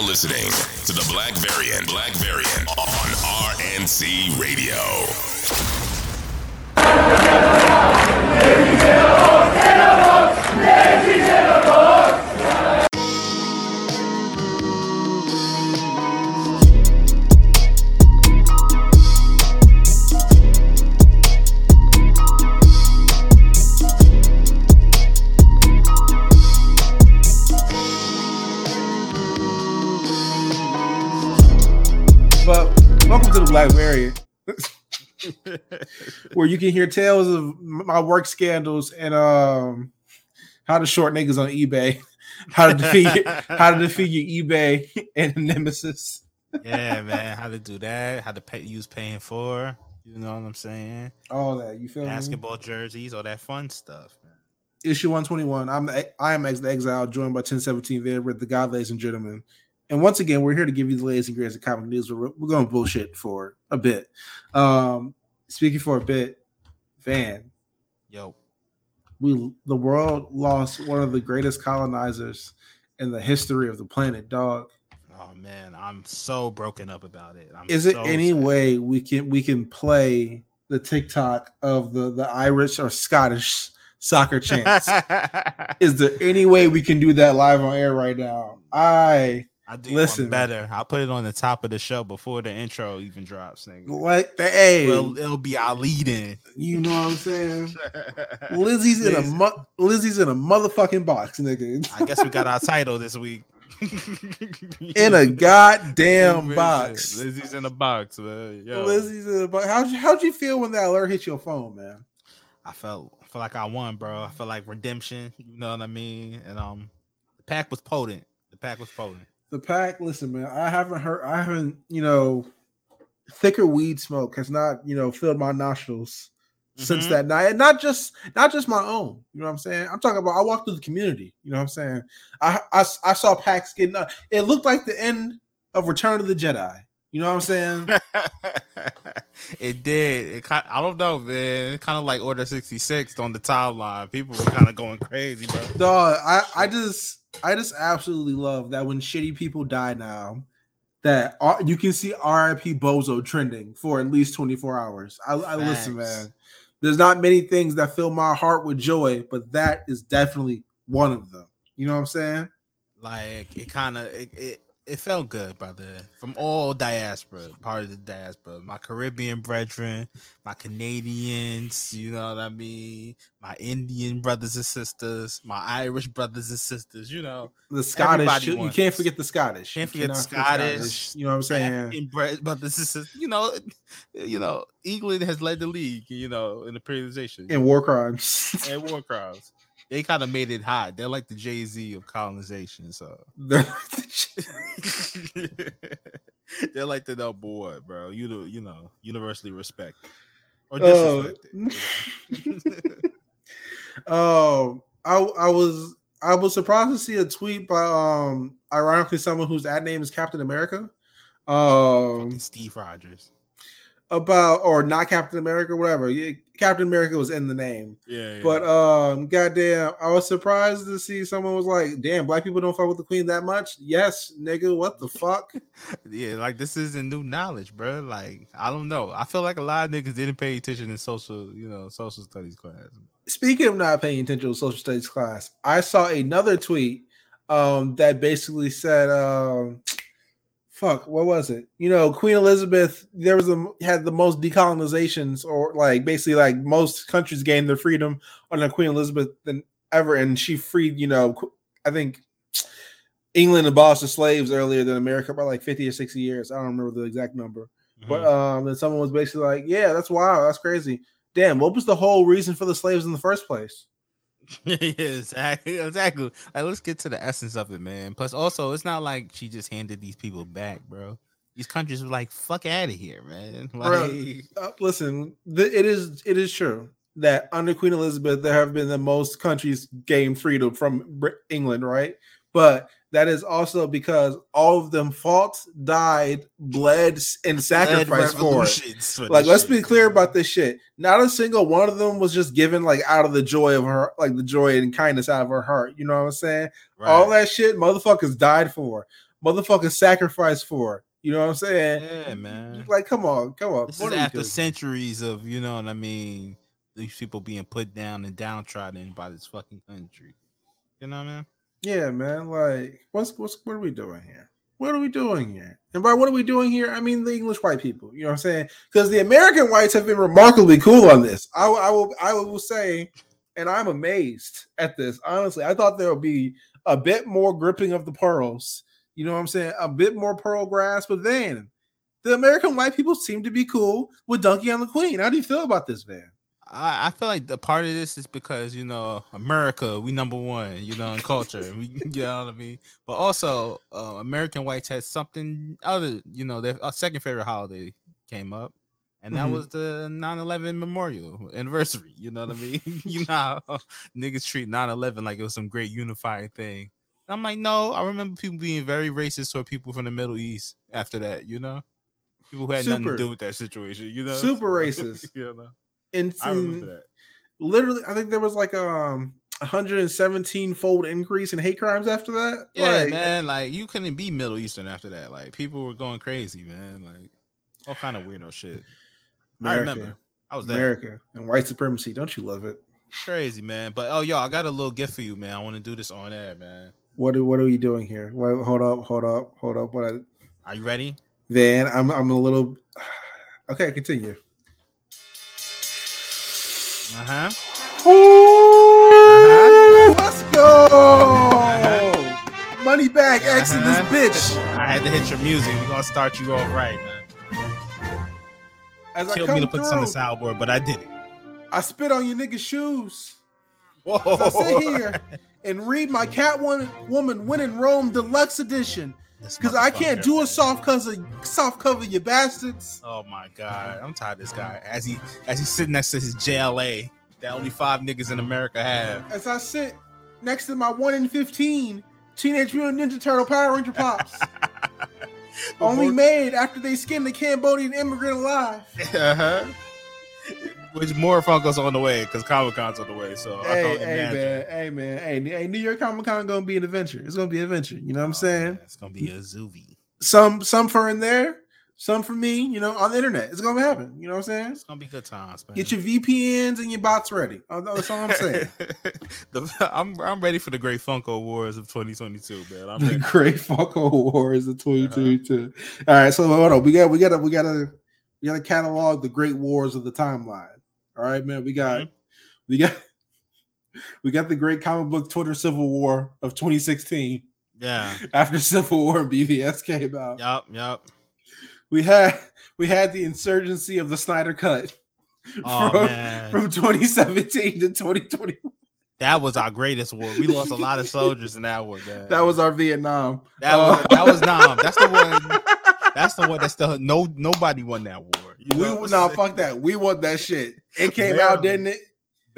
now listening to the Black Variant. Black Variant on RNC Radio. where you can hear tales of my work scandals and um how to short niggas on eBay, how to defeat how to defeat your eBay and nemesis. yeah, man. How to do that? How to pay, use paying for? You know what I'm saying? All that you feel me? Basketball jerseys, all that fun stuff. Man. issue 121. I'm the, I am ex the exile, joined by 1017 there with the God, ladies and gentlemen. And once again, we're here to give you the latest and greatest of comic news. We're, we're going to bullshit for a bit. Um, speaking for a bit, Van, Yo, we the world lost one of the greatest colonizers in the history of the planet. Dog, oh man, I'm so broken up about it. I'm is it so any sad. way we can we can play the TikTok of the the Irish or Scottish soccer chants? is there any way we can do that live on air right now? I I do Listen. better. I'll put it on the top of the show before the intro even drops. Nigga. like the hey, Well, it'll be our lead in. you know what I'm saying? Lizzie's in a mo- Lizzie's in a motherfucking box, nigga. I guess we got our title this week. in a goddamn box. Lizzie's in a box, man. Yo, Lizzie's in a box. How'd you, how'd you feel when that alert hit your phone, man? I felt I felt like I won, bro. I felt like redemption. You know what I mean? And um, the pack was potent. The pack was potent. The pack, listen, man. I haven't heard. I haven't, you know, thicker weed smoke has not, you know, filled my nostrils since Mhm. that night. And not just, not just my own. You know what I'm saying? I'm talking about. I walked through the community. You know what I'm saying? I, I, I saw packs getting. up. It looked like the end of Return of the Jedi. You know what I'm saying? it did. It kind. I don't know, man. Kind of like Order sixty six on the timeline. People were kind of going crazy, bro. Dog, I, I just I just absolutely love that when shitty people die now, that R- you can see RIP Bozo trending for at least 24 hours. I, I listen, man. There's not many things that fill my heart with joy, but that is definitely one of them. You know what I'm saying? Like it kind of it, it. It felt good, brother. From all diaspora, part of the diaspora, my Caribbean brethren, my Canadians, you know what I mean, my Indian brothers and sisters, my Irish brothers and sisters, you know, The Scottish, you, you can't forget the Scottish. Can't You forget the cannot Scottish. You know what I'm saying? Brothers and sisters, you know, you know, England has led the league, you know, in the periodization And war crimes. and war crimes. They kind of made it hot. They're like the Jay Z of colonization, so. They're- They're like the number one, bro. You know, you know, universally respect or Oh. disrespected. Oh, I I was I was surprised to see a tweet by um ironically someone whose ad name is Captain America. Um Fucking Steve Rogers. About or not Captain America, whatever. Yeah, Captain America was in the name. Yeah, yeah. But um goddamn, I was surprised to see someone was like, damn, black people don't fuck with the queen that much. Yes, nigga, what the fuck? yeah, like this isn't new knowledge, bro. Like I don't know. I feel like a lot of niggas didn't pay attention in social, you know, social studies class. Speaking of not paying attention to social studies class, I saw another tweet um that basically said um fuck what was it? You know queen elizabeth there was a had the most decolonizations or like basically like most countries gained their freedom under queen elizabeth than ever and she freed you know i think england abolished the slaves earlier than america by like 50 or 60 years. I don't remember the exact number. But Mhm. um then someone was basically like yeah that's wild that's crazy. Damn what was the whole reason for the slaves in the first place yeah, exactly, exactly. Like, let's get to the essence of it, man. Plus, also, it's not like she just handed these people back, bro. These countries were like, "Fuck out of here, man." Like, Bruh, uh, listen, th- it is it is true that under Queen Elizabeth there have been the most countries gain freedom from England, right? But that is also because all of them fought, died, bled, and sacrificed for it. Like, let's be clear about this shit. Not a single one of them was just given like out of the joy of her, like the joy and kindness out of her heart. You know what I'm saying? All that shit, motherfuckers died for. motherfuckers sacrificed for. You know what I'm saying? Yeah, man. Like, come on, come on. This What is after doing? centuries of, you know what I mean, these people being put down and downtrodden by this fucking country. You know what I mean? Yeah, man. Like, what's what's what are we doing here? What are we doing here? And by what are we doing here, I mean the English white people. You know what I'm saying? Because the American whites have been remarkably cool on this. I, I will I will say, and I'm amazed at this. Honestly, I thought there would be a bit more gripping of the pearls. You know what I'm saying? A bit more pearl grass, but then the American white people seem to be cool with Donkey on the Queen. How do you feel about this, man? I, I feel like the part of this is because you know America, we number one, you know, in culture. We, you know what I mean. But also, uh, American whites had something other. You know, their uh, second favorite holiday came up, and that Mhm. was the 9/11 memorial anniversary. You know what I mean? you know, niggas treat 9/11 like it was some great unifying thing. And I'm like, no, I remember people being very racist toward people from the Middle East after that. You know, people who had nothing to do with that situation. You know, Super racist. you know, And I literally i think there was like um 117 fold increase in hate crimes after that Yeah, like, man. Like you couldn't be Middle Eastern after that. Like people were going crazy, man. Like all kind of weirdo shit. I remember. I was there. america and white supremacy don't you love it Crazy, man. But oh, yo, I got a little gift for you, man. I want to do this on air, man. what are, what are we doing here Wait, hold up hold up hold up what I, Are you ready? then i'm i'm a little okay continue Uh huh. Ooh, let's go money back X in this Uh-huh. bitch I had to hit your music. We're gonna start you off right, man. as i Killed me to put this on the soundboard, but I did it. i spit on your niggas shoes Whoa. As I sit here and read my Catwoman Woman When in Rome Deluxe Edition because I can't do a soft cover, soft cover, you bastards. Oh my god, I'm tired of this guy. As he as he's sitting next to his JLA that only five niggas in America have. As I sit next to my one in fifteen Teenage Mutant Ninja Turtle Power Ranger pops, only made after they skinned the Cambodian immigrant alive. uh-huh. Which more Funkos on the way because Comic Con's on the way. So I Hey, don't hey, imagine. man, hey, man, hey, hey, New York Comic Con gonna be an adventure. It's gonna be an adventure. You know what I'm Oh, saying? man, It's gonna be a Zuvi. Some, some for in there, some for me. You know, on the internet, it's gonna happen. You know what I'm saying? It's gonna be good times, man. Get your VPNs and your bots ready. Uh, That's all I'm saying. the, I'm I'm ready for the Great Funko Wars of 2022, man. I'm the. Great Funko Wars of 2022. All right, so hold on. We got we got to we got to we got to catalog the Great Wars of the timeline. All right, man. We got Mhm. we got we got the Great Comic Book Twitter Civil War of 2016 Yeah. after Civil War and BVS came out. Yup. Yup. We had we had the insurgency of the Snyder Cut Oh from, man, from 2017 to 2020. that was our greatest war. We lost a lot of soldiers in that war, man. That was our Vietnam. that was that was Nam. That's the one. That's the one. That's the no. Nobody won that war. You we what I'm nah, fuck that. We want that shit. It came Barely. out, didn't it?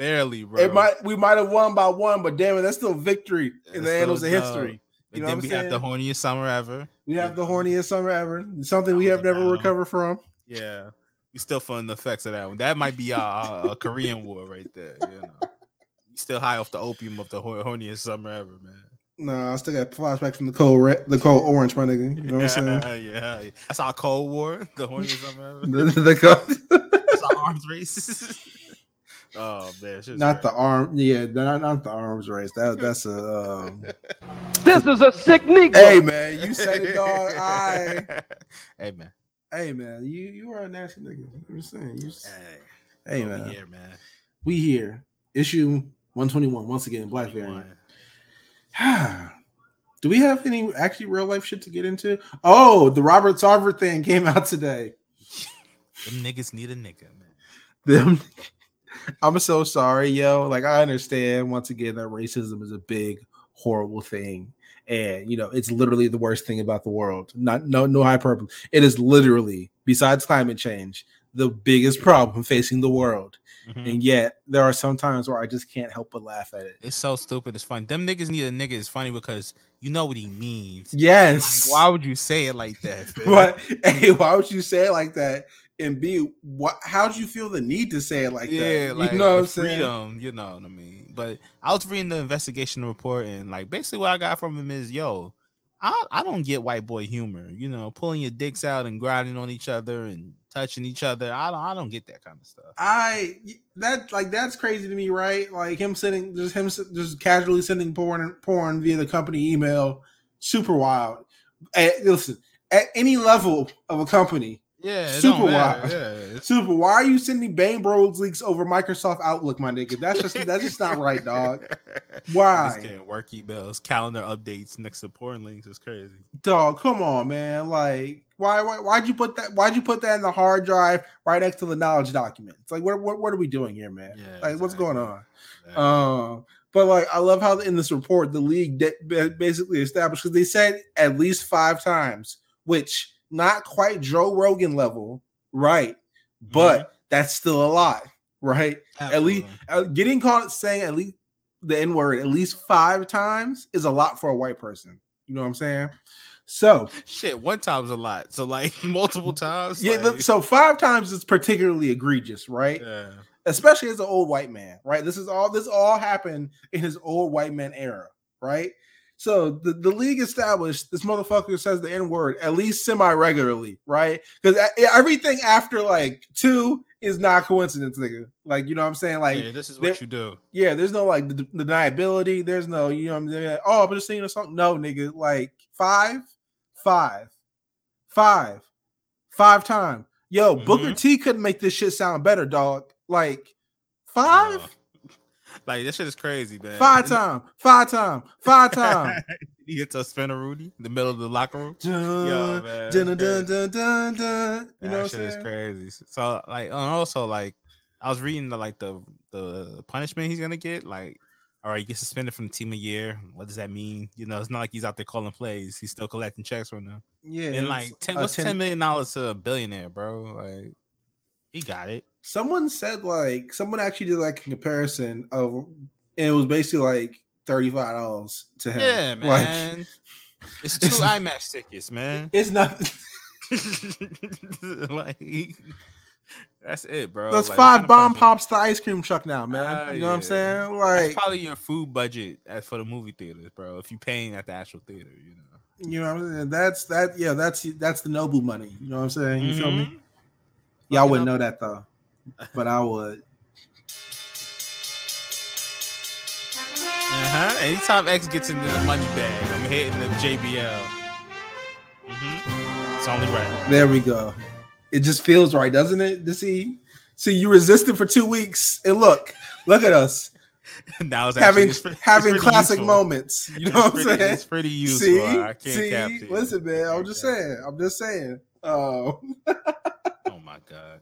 barely, bro. It might we might have won by one, but damn it, that's still victory in the annals of history. You then we I'm have the horniest summer ever. We have the horniest summer ever. Something we have never recovered from. Yeah, we still feeling the effects of that one. That might be our, our Korean war right there. You know, We still high off the opium of the horniest summer ever, man. No, I still got flashbacks from the cold red, the cold orange, my nigga. You know what I'm saying? yeah, yeah. That's our Cold War, the horniest summer ever. the, the cold, That's our arms race. oh man, shit's not the great. arm, yeah, not, not the arms race. That that's a. Um... This is a sick nigga. Hey man, you said it, dog. I. Hey man. Hey man, you you are a nasty nigga. I'm just saying. You. s- Hey, Hey over man, here, man. we here. Issue 121 once again. Black variant. Do we have any actually real life shit to get into? Oh, the Robert Sarver thing came out today. Them niggas need a nigga, man. Them, I'm so sorry, yo. Like I understand once again that racism is a big, horrible thing, and you know it's literally the worst thing about the world. Not no no hyperbole. It is literally besides climate change the biggest problem facing the world, Mhm. and yet there are some times where I just can't help but laugh at it. It's so stupid. It's funny. Them niggas need a nigga. It's funny because you know what he means. Yes. Like, why would you say it like that? But hey, why would you say it like that? And B, what? How'd you feel the need to say it like yeah, that? like you know what I'm saying? freedom, you know what I mean. But I was reading the investigation report, and like basically what I got from him is, yo, I I don't get white boy humor. You know, pulling your dicks out and grinding on each other and touching each other. I don't I don't get that kind of stuff. I that like that's crazy to me, right? Like him sending just him just casually sending porn porn via the company email, super wild. At, listen, at any level of a company, Yeah, Super wild. Yeah, super. Why are you sending Bang Bros leaks over Microsoft Outlook, my nigga? That's just that's just not right, dog. Just Why, getting work emails, calendar updates next to porn links is crazy. dog? Come on, man. Like, why why why'd you put that? Why'd you put that in the hard drive right next to the knowledge document? It's like, what what, what are we doing here, man? Yeah, like, what's going on? Exactly. Um, but like I love how in this report the league de- basically established because they said at least five times, which not quite Joe Rogan level, right? But that's still a lot, right? At least uh, getting caught saying at least the N word at least five times is a lot for a white person. You know what I'm saying? So shit, one time's a lot. So like multiple times. yeah, like, so five times is particularly egregious, right? yeah. especially as an old white man, right? This is all this all happened in his old white man era, right? So the, the league established this motherfucker says the N word at least semi regularly, right? Because everything after like two is not coincidence, nigga. Like you know what I'm saying? Like yeah, this is what you do. yeah, there's no like d- deniability. There's no you know what I'm saying? Oh, I'm just seeing something. No, nigga. Like five, five, five, five time. Yo, Booker Mhm. T couldn't make this shit sound better, dog. Like five, Uh, like this shit is crazy, man. five time, five time, five time. he hits a spinaroonie in the middle of the locker room. dun, man, dun, dun, dun, dun, dun. You that know what shit is crazy. So like, and also like, I was reading the like the the punishment he's gonna get. Like, all right, he gets suspended from the team a year. What does that mean? You know, it's not like he's out there calling plays. He's still collecting checks from them. Yeah, And like, ten, what's ten million dollars to a billionaire, bro? Like, he got it. someone said like someone actually did like a comparison of and it was basically like thirty-five dollars to him. Yeah, Like, man. it's two IMAX tickets, man. it's not like that's it, bro. that's Like, five what kind of bomb pops to ice cream truck now, man. Ah, you know what I'm yeah. saying? That's Like probably your food budget as for the movie theaters, bro. If you're paying at the actual theater, you know. you know what I'm saying? That's that yeah, that's that's the Nobu money. You know what I'm saying? You feel me? Y'all wouldn't know that though. But I would. Uh-huh. Anytime X gets into the money bag, I'm hitting the JBL. hmm It's only right. There we go. It just feels right, doesn't it? To see see you resisted for two weeks and look, look at us now it's having it's pre- it's having pretty classic useful. moments. You It's know what I'm pretty- saying? It's pretty useful. See, I can't see, cap to you. listen, man. I I'm just saying. I'm just saying. Oh, Oh my god.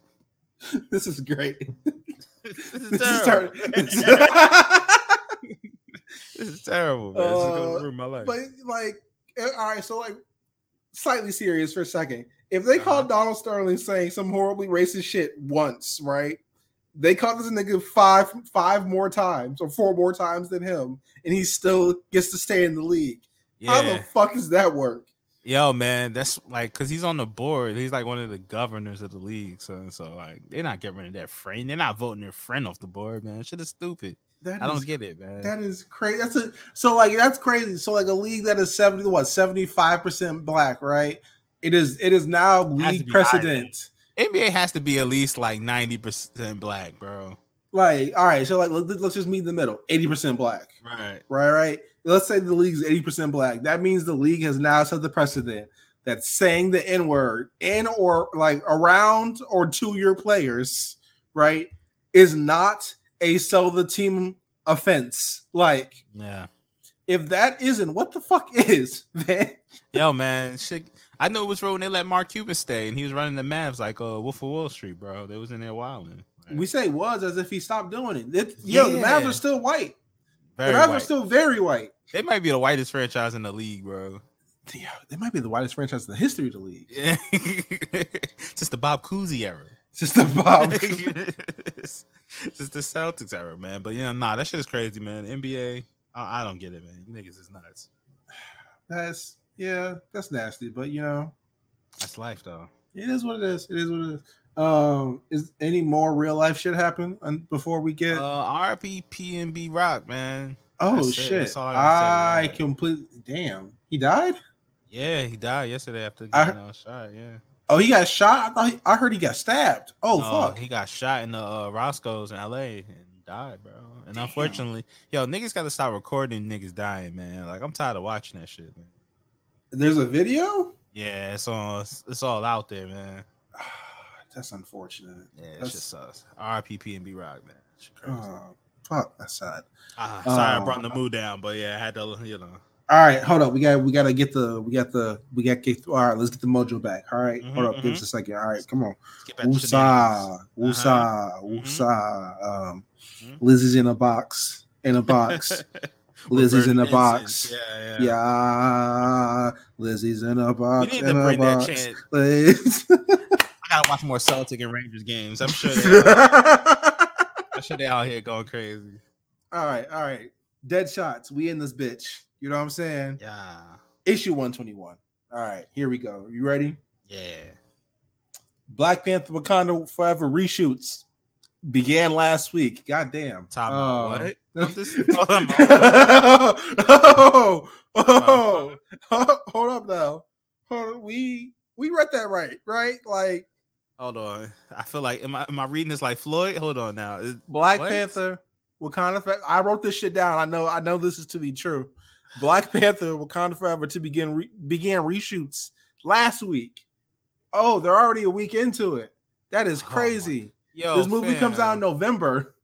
this is great. this is This is terrible. ter- this is terrible, man. this is Uh, gonna ruin my life. but like, eh, all right. So like, slightly serious for a second. If they Uh-huh. caught Donald Sterling saying some horribly racist shit once, right? They caught this nigga five five more times or four more times than him, and he still gets to stay in the league. How the fuck does that work? Yo, man, that's like because he's on the board. He's like one of the governors of the league. So, so like they're not getting rid of their friend. They're not voting their friend off the board, man. Shit is stupid. That I don't get it, man. That is crazy. That's a so like that's crazy. So like a league that is seventy what seventy five percent black, right? It is it is now league precedent. NBA has to be at least like ninety percent black, bro. Like all right, so like let, let's just meet in the middle, eighty percent black, Right. right? Right. Let's say the league is eighty percent black. That means the league has now set the precedent that saying the n word in or like around or to your players, right, is not a sell the team offense. Like Yeah. if that isn't, what the fuck is, man? Yo, man, shit. I know it was when they let Mark Cuban stay, and he was running the Mavs like uh, Wolf of Wall Street, bro. They was in there wilding. Like, We say was as if he stopped doing it. It- yo, the Mavs are still white. very the Mavs are still very white. They might be the whitest franchise in the league, bro. Yeah, they might be the whitest franchise in the history of the league. Yeah. Since the Bob Cousy era. Just the Bob. it's just the Celtics era, man. But yeah, nah, that shit is crazy, man. NBA, I, I don't get it, man. You niggas is nuts. that's yeah, that's nasty. But you know, That's life, though. it is what it is. It is what it is. Um, is any more real life shit happen before we get? Uh, RP PNB Rock, man. Oh that's shit! I I completely damn. He died. Yeah, he died yesterday after I- getting a shot. Yeah. Oh, he got shot. I thought he, I heard he got stabbed. Oh No, fuck. He got shot in the uh, Roscoe's in LA and died, bro. And unfortunately, yo, niggas got to stop recording niggas dying, man. Like I'm tired of watching that shit, man. There's a video. Yeah, it's all it's all out there, man. That's unfortunate. Yeah, it's That's- just us. RPP and B Rock, man. Oh, fuck. That's sad. Ah, sorry, I uh, brought the mood down, but yeah, I had to, you know. All right, hold up. We got we got to get the we got the we got get all right. Let's get the mojo back. All right, hold Mhm, up. Give us a second. All right, come on. Let's get back to shenanigans. Woosah, woosah, Mhm. woosah. Um, Mhm. Lizzie's in a box. In a box. Lizzie's in a box. Yeah, yeah. yeah, Lizzie's in a We box. need in to a bring that. Liz. I gotta watch more Celtic and Rangers games. I'm sure they, I'm sure they out here going crazy. all right, all right. Dead shots. We in this bitch. You know what I'm saying? Yeah, Issue 121. All right, here we go. You ready? yeah. Black Panther Wakanda Forever reshoots began last week. Goddamn. Time Uh. What? Oh, oh, oh, hold up now. Hold on. We we read that right, right? Like Hold on. I feel like am I am I reading this like Floyd? Hold on now. Is- Black What? Panther Wakanda Forever. I wrote this shit down. I know I know this is to be true. Black Panther Wakanda Forever to begin re- began reshoots last week. Oh, they're already a week into it. That is Oh crazy. Yo, this movie comes out in. November.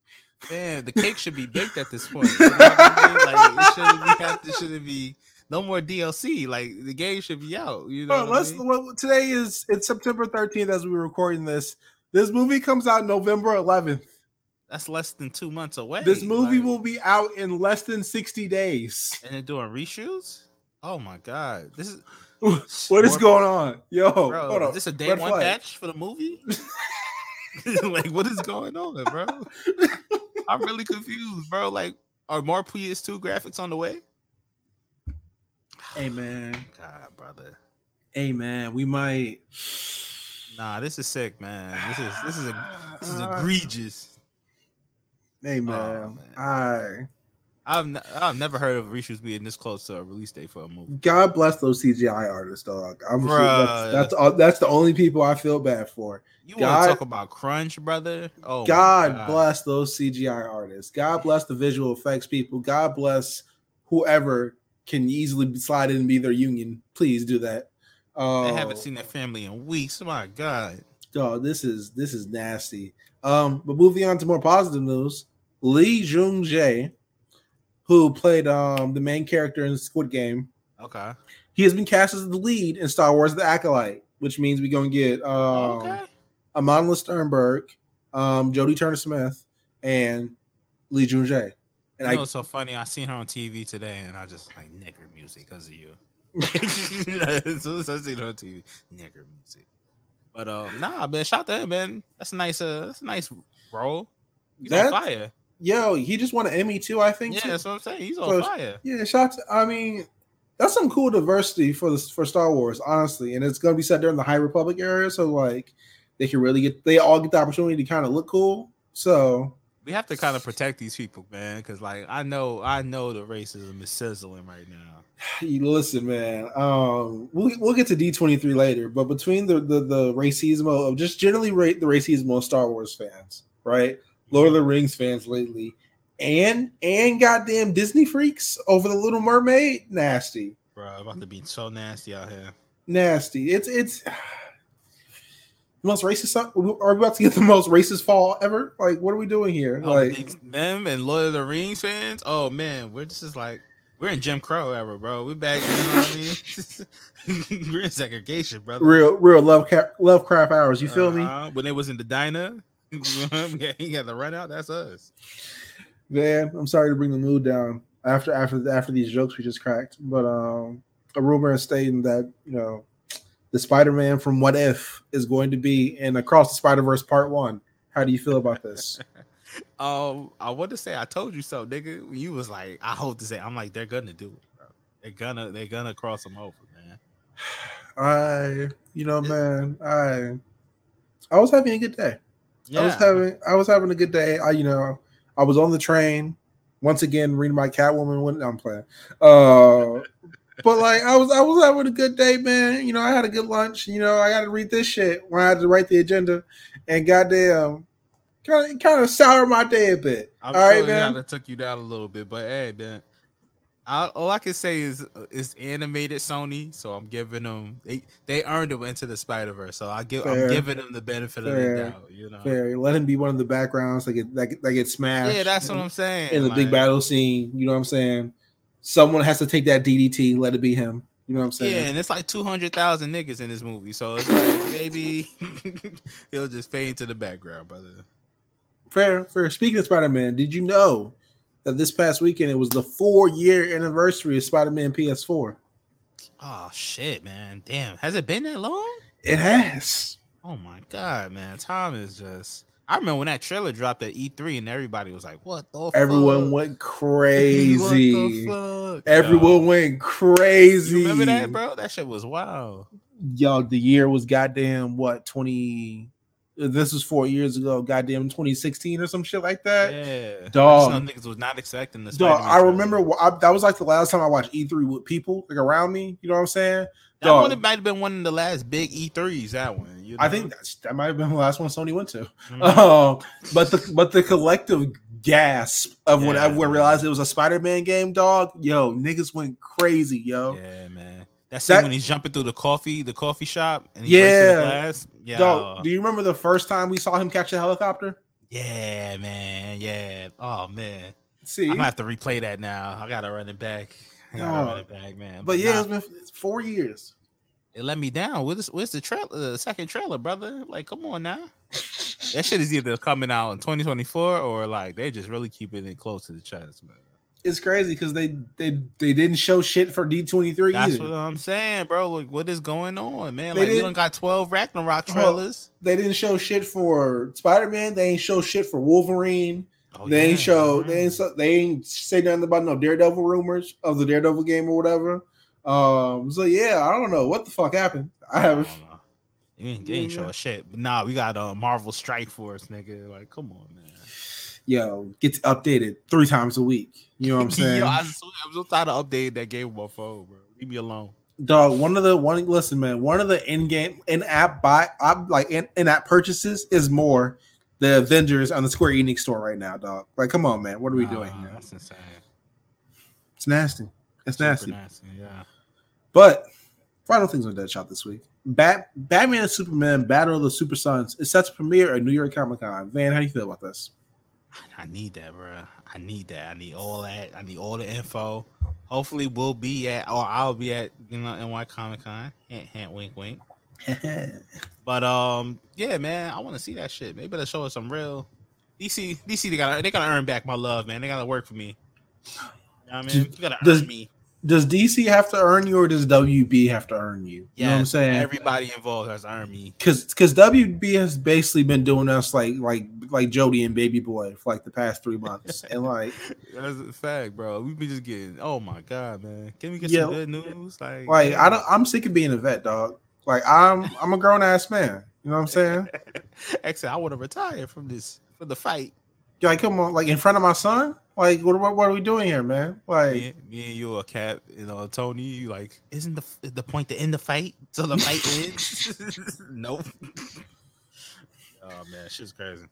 Man, the cake should be baked at this point. You know what I mean? Like it shouldn't be have to shouldn't be no more DLC. Like the game should be out. You know. Oh, let's. mean? Well, today is it's September 13th as we're recording this. This movie comes out November 11th. That's less than two months away. This movie like- will be out in less than 60 days. and they're doing reshoots. Oh my god, this is What is going on? Yo, bro. hold on. Is this a day Red one flag. patch for the movie? like, what is going on, bro? I'm really confused, bro. Like, are more PS2 graphics on the way? Hey man, God, brother. hey man, we might. Nah, this is sick, man. This is this is a, this is egregious. Hey oh, man, man. I I've ne- I've never heard of reshoots being this close to a release date for a movie. God bless those CGI artists, dog. I'm sure that's that's, all, that's the only people I feel bad for. You God- want to talk about crunch, brother? Oh, my God, bless those CGI artists. God bless the visual effects people. God bless whoever can easily slide in and be their union. Please do that. Uh, I haven't seen that family in weeks. My God. Dog, this is this is nasty. Um, but moving on to more positive news, Lee Jung Jae, who played um the main character in Squid Game, Okay. he has been cast as the lead in Star Wars: The Acolyte, which means we're gonna get um okay. Stenberg, um, Jodie Turner Smith, and Lee Jung Jae. And you know I what's so funny? I seen her on TV today, and I just like nigger music because of you. as soon as I seen her on TV, nigger music. But um, nah, man, shout to him, man. That's a nice, uh, that's a nice role. He's That- on fire. yo, he just won an Emmy too, I think. Yeah, too. that's what I'm saying. He's on So- fire. Yeah, shots. I mean, that's some cool diversity for the for Star Wars, honestly. And it's gonna be set during the High Republic era, so like they can really get they all get the opportunity to kind of look cool. So We have to kind of protect these people, man, because like I know, I know the racism is sizzling right now. you listen, man. Um, we'll we'll get to D twenty three later, but between the the the racism of just generally rate the racism of Star Wars fans, right? Lord of the Rings fans lately, and and goddamn Disney freaks over the Little Mermaid, nasty. Bro, about to be so nasty out here. nasty. It's it's most racist. Are we about to get the most racist fall ever? Like, what are we doing here? Oh, Like, them and Lord of the Rings fans. Oh man, we're just like we're in Jim Crow era, bro. We're back. You know what I mean? we're in segregation, brother. real, real love, Lovecraft hours. You feel me, Uh-huh. When they was in the diner, he got the run out. That's us. man? I'm sorry to bring the mood down after after after these jokes we just cracked, but um, a rumor is stating that you know the Spider-Man from What If is going to be in Across the Spider-Verse Part One. How do you feel about this? Um, I want to say I told you so, nigga. You was like, I hope to say. I'm like, they're gonna do it, bro. They're gonna, they're gonna cross them over, man. I, you know, man, I, I was having a good day. Yeah, I was having I was having a good day. I you know I was on the train once again reading my Catwoman. When I'm playing, uh, but like I was I was having a good day, man. You know, I had a good lunch. You know, I got to read this shit when I had to write the agenda, and goddamn, kind of kind of sour my day a bit. I'm All right, man. That took you down a little bit, but hey, man. I, all I can say is uh, it's animated Sony, so I'm giving them they they earned it into the Spider Verse, so I give Fair. I'm giving them the benefit Fair. of the doubt. You know, Fair. Let him be one of the backgrounds that get that, that get smashed. yeah, that's what I'm saying. in the big battle scene. You know what I'm saying? Someone has to take that DDT. Let it be him. You know what I'm saying? Yeah, and it's like two hundred thousand niggas in this movie, so it's like maybe he'll just fade into the background, brother. Fair, fair. Speaking of Spider Man, did you know that this past weekend it was the four year anniversary of Spider Man PS4? Oh shit, man! Damn, has it been that long? It has. Oh my god, man! Time is just. I remember when that trailer dropped at E3 and everybody was like, "What the?" Everyone fuck? went What crazy. the fuck? Everyone Yo, went crazy. You remember that, bro? That shit was wild. Yo, the year was goddamn what twenty. This was four years ago. Goddamn, 2016 or some shit like that. Yeah, Dog. Some niggas was not expecting this. Dog, I remember I, that was like the last time I watched E3 with people like around me. You know what I'm saying? that dog. one it might have been one of the last big E3s. That one, you know? I think that's, that might have been the last one Sony went to. Mhm. Um, but the but the collective gasp of when everyone realized it was a Spider-Man game, dog. Yo, niggas went crazy, yo. Yeah, man. That scene That- when he's jumping through the coffee, the coffee shop, and he Yeah. glass. Yeah, Dog, do you remember the first time we saw him catch a helicopter? yeah, man. Yeah. Oh man, See, I'm gonna have to replay that now. I gotta run it back. I gotta No. run it back, man. but yeah, nah, it's been four years. It let me down. Where's, where's the trailer? The second trailer, brother. Like, come on now. That shit is either coming out in 2024 or like they just really keeping it close to the chest, man. It's crazy because they they they didn't show shit for D23 That's either. what I'm saying, bro. Like, what is going on, man? They Like, we got 12 Ragnarok Oh, trailers. They didn't show shit for Spider-Man. They ain't show shit for Wolverine. Oh, they ain't yeah, show. mhm. They ain't. so- They ain't say nothing about no Daredevil rumors of the Daredevil game or whatever. Um. So yeah, I don't know what the fuck happened. I I have. don't know. You ain't, you ain't Yeah. show shit. But nah, we got uh, Marvel Strike Force, nigga. Like, come on, man. Yo, gets updated three times a week. You know what I'm saying? Yo, I'm, so, I'm so tired of updating that game on my phone, bro. Leave me alone. Dog, one of the one. Listen, man. One of the in-game, in-app buy, I'm like in, in-app purchases is more the Avengers on the Square Enix store right now, dog. Like, come on, man. What are we doing here? That's insane. It's nasty. It's Super nasty. nasty. Yeah. But final things on Deadshot this week. Bat Batman and Superman Battle of the Super Sons is set to premiere at New York Comic Con. Van, how do you feel about this? I need that, bro. I need that. I need all that. I need all the info. Hopefully, we'll be at, or I'll be at, you know, NY Comic Con. Hint, hint, wink, wink. But um, yeah, man, I want to see that shit. Maybe they'll show us some real DC. DC, they gotta, they gotta earn back my love, man. They gotta work for me. You know what I mean, you gotta Does- earn me. Does DC have to earn you or does WB have to earn you? You know what I'm saying? Everybody involved has earned me. Because because WB has basically been doing us like like like Jody and Baby Boy for like the past three months, and like That's a fact, bro. We've been just getting. Oh my god, man. Can we get Yeah. some good news? Like, like I don't I'm sick of being a vet, dog. Like I'm I'm a grown ass man. You know what I'm saying? Actually, I want to retire from this for the fight. Like come on, like in front of my son. Like what what, what are we doing here, man? Like. Me, me and you, a cat, you know, Tony. You like, isn't the the point to end the fight so the fight ends? nope. Oh man, shit's crazy.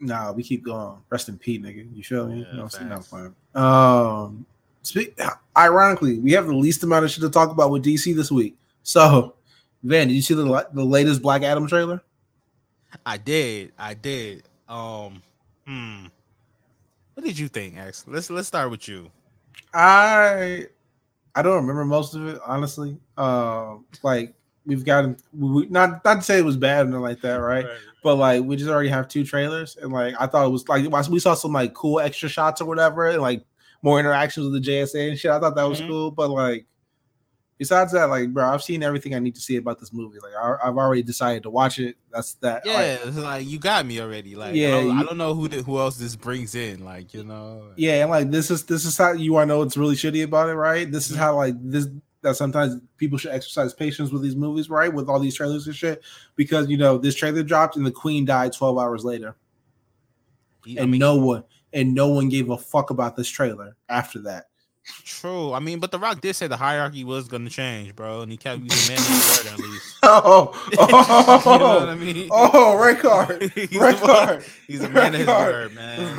Nah, we keep going. Rest in peace, nigga. You feel me? Yeah, no, no, facts. fine. Um, speak. Ironically, we have the least amount of shit to talk about with DC this week. So, Van, did you see the the latest Black Adam trailer? I did, I did. Um, hmm. What did you think, X? Let's let's start with you. I I don't remember most of it, honestly. Um, like we've gotten we, not not to say it was bad or nothing like that, right? But like we just already have two trailers, and like I thought it was like we saw some like cool extra shots or whatever, and like more interactions with the JSA and shit. I thought that was Mhm. cool, but like besides that, like bro, I've seen everything I need to see about this movie. Like I, I've already decided to watch it. That's that. Yeah, like, it's like you got me already. Like, Yeah, I don't, I don't know who the, who else this brings in. Like, you know, yeah, and like this is this is how you want to know what's really shitty about it, right? This is Mhm. how like this that sometimes people should exercise patience with these movies, right? With all these trailers and shit, because you know this trailer dropped and the Queen died twelve hours later. I and mean, no one and no one gave a fuck about this trailer after that. True. I mean, but The Rock did say the hierarchy was going to change, bro, and he kept using man his word at least. Oh, you know what I oh, mean? oh, red card, he's, red card, he's a man of his word, man.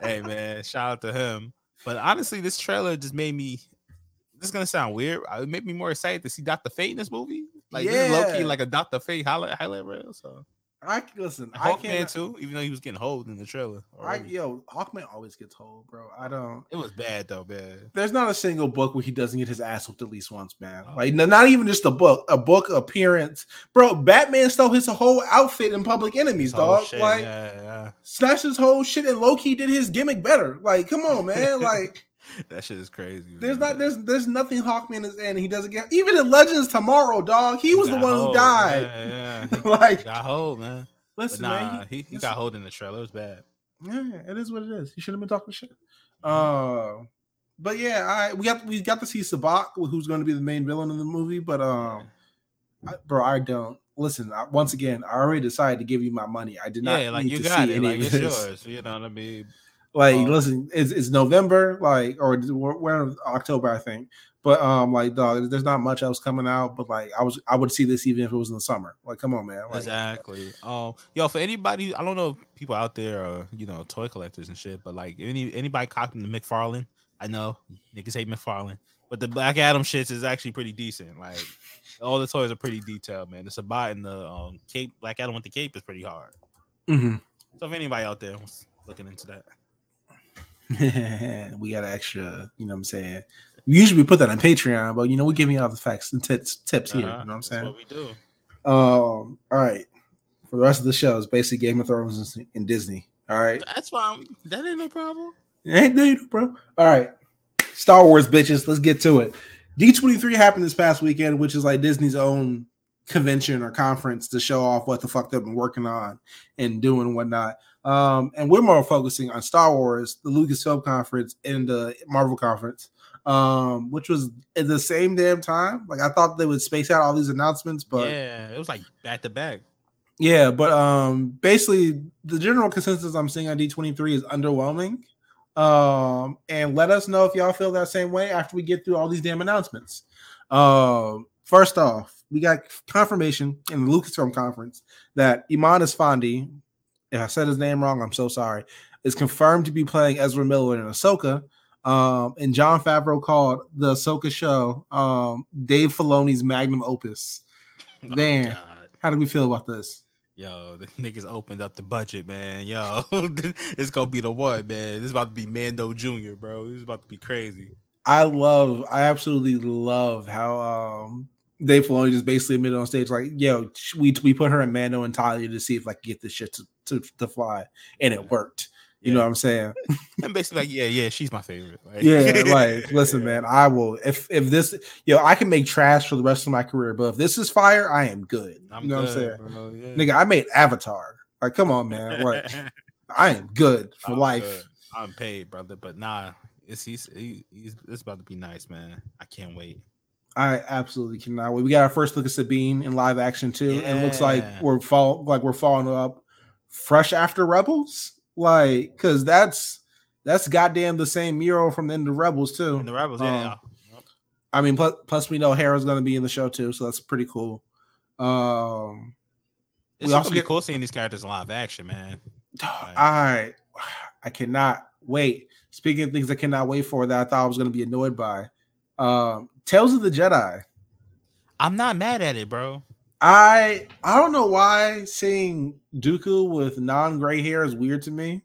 hey, man, shout out to him. But honestly, this trailer just made me. This is gonna sound weird. uh, It made me more excited to see Doctor Fate in this movie. Like this is low key like a Doctor Fate highlight highlight reel. So I listen. I can't. too, even though he was getting hold in the trailer. I, yo, Hawkman always gets hold, bro. I don't. It was bad though, man. There's not a single book where he doesn't get his ass whooped at least once, man. Oh. Like, not even just a book, a book appearance, bro. Batman stole his whole outfit in Public Enemies, dog. shit, like, yeah, yeah. snatched his whole shit, and Loki did his gimmick better. Like, come on, man. Like, that shit is crazy. there's not, there's, there's nothing Hawkman is in. And he doesn't get even in Legends Tomorrow, dog. He was the got one who died. Yeah, yeah. He like, got hold, man. But listen, nah, man. he, he listen. got hold in the trailer. It was bad. Yeah, it is what it is. He should have been talking shit. Uh, but yeah, I we got we got to see Sabbac, who's going to be the main villain in the movie. But um, I, bro, I don't listen. I, once again, I already decided to give you my money. I did not yeah, like need you to got see it. any Like it's this. yours. You know what I mean? Like, Um, listen, it's, it's November, like, or we're, we're in October, I think. But um, like, dog, there's not much else coming out. But like, I was, I would see this even if it was in the summer. Like, come on, man. Like, exactly. Um, yo, for anybody, I don't know if people out there are you know toy collectors and shit, but like any anybody copying the McFarlane, I know niggas hate McFarlane, but the Black Adam shits is actually pretty decent. Like all the toys are pretty detailed, man. The Sabbac and the um cape, Black Adam with the cape is pretty hard. mhm. So if anybody out there was looking into that, we got extra, you know what I'm saying? Usually we put that on Patreon, but you know, we're giving you all the facts and tips tips here. uh-huh, You know what I'm that's saying? what we do. Um, all right. For the rest of the show, it's basically Game of Thrones and, Disney. All right. That's fine. That ain't no problem. Ain't dude, bro. All right. Star Wars bitches, let's get to it. D23 happened this past weekend, which is like Disney's own convention or conference to show off what the fuck they've been working on and doing and whatnot. Um, and we're more focusing on Star Wars, the Lucasfilm conference, and the Marvel conference, um, which was at the same damn time. Like I thought they would space out all these announcements, but yeah, it was like back to back. yeah, but um basically the general consensus I'm seeing on D23 is underwhelming. Um and let us know if y'all feel that same way after we get through all these damn announcements. Um first off, we got confirmation in the Lucasfilm conference that Iman Esfandi, if I said his name wrong, I'm so sorry, is confirmed to be playing Ezra Miller in Ahsoka. Um, and Jon Favreau called the Ahsoka show um Dave Filoni's magnum opus. Oh, Man. God. How do we feel about this? Yo, the niggas opened up the budget, man. Yo, it's gonna be the one, man. This is about to be Mando Jr., bro. This is about to be crazy. I love, I absolutely love how um Dave Filoni just basically admitted on stage, like, yo, we we put her in Mando and Talia to see if I could get this shit to, to, to fly, and it worked. You know what I'm saying? I'm basically like, yeah, yeah, she's my favorite. Like, Yeah, like, listen, Yeah. man, I will if if this, yo, I can make trash for the rest of my career, but if this is fire, I am good. I'm you know good, what I'm saying? Yeah. Nigga, I made Avatar. Like, come on, man. Like, I am good for I'm life. good. I'm paid, brother. But nah, it's he's, he's it's about to be nice, man. I can't wait. I absolutely cannot wait. We got our first look at Sabine in live action too, and it looks like we're fall like we're following up fresh after Rebels, like because that's that's goddamn the same mural from the end of Rebels too. And the rebels, yeah. Um, I mean, plus, plus we know Hera's going to be in the show too, so that's pretty cool. Um, it's we also get- cool seeing these characters in live action, man. I I cannot wait. Speaking of things I cannot wait for that I thought I was going to be annoyed by, um, Tales of the Jedi. I'm not mad at it, bro. I I don't know why seeing Dooku with non-gray hair is weird to me.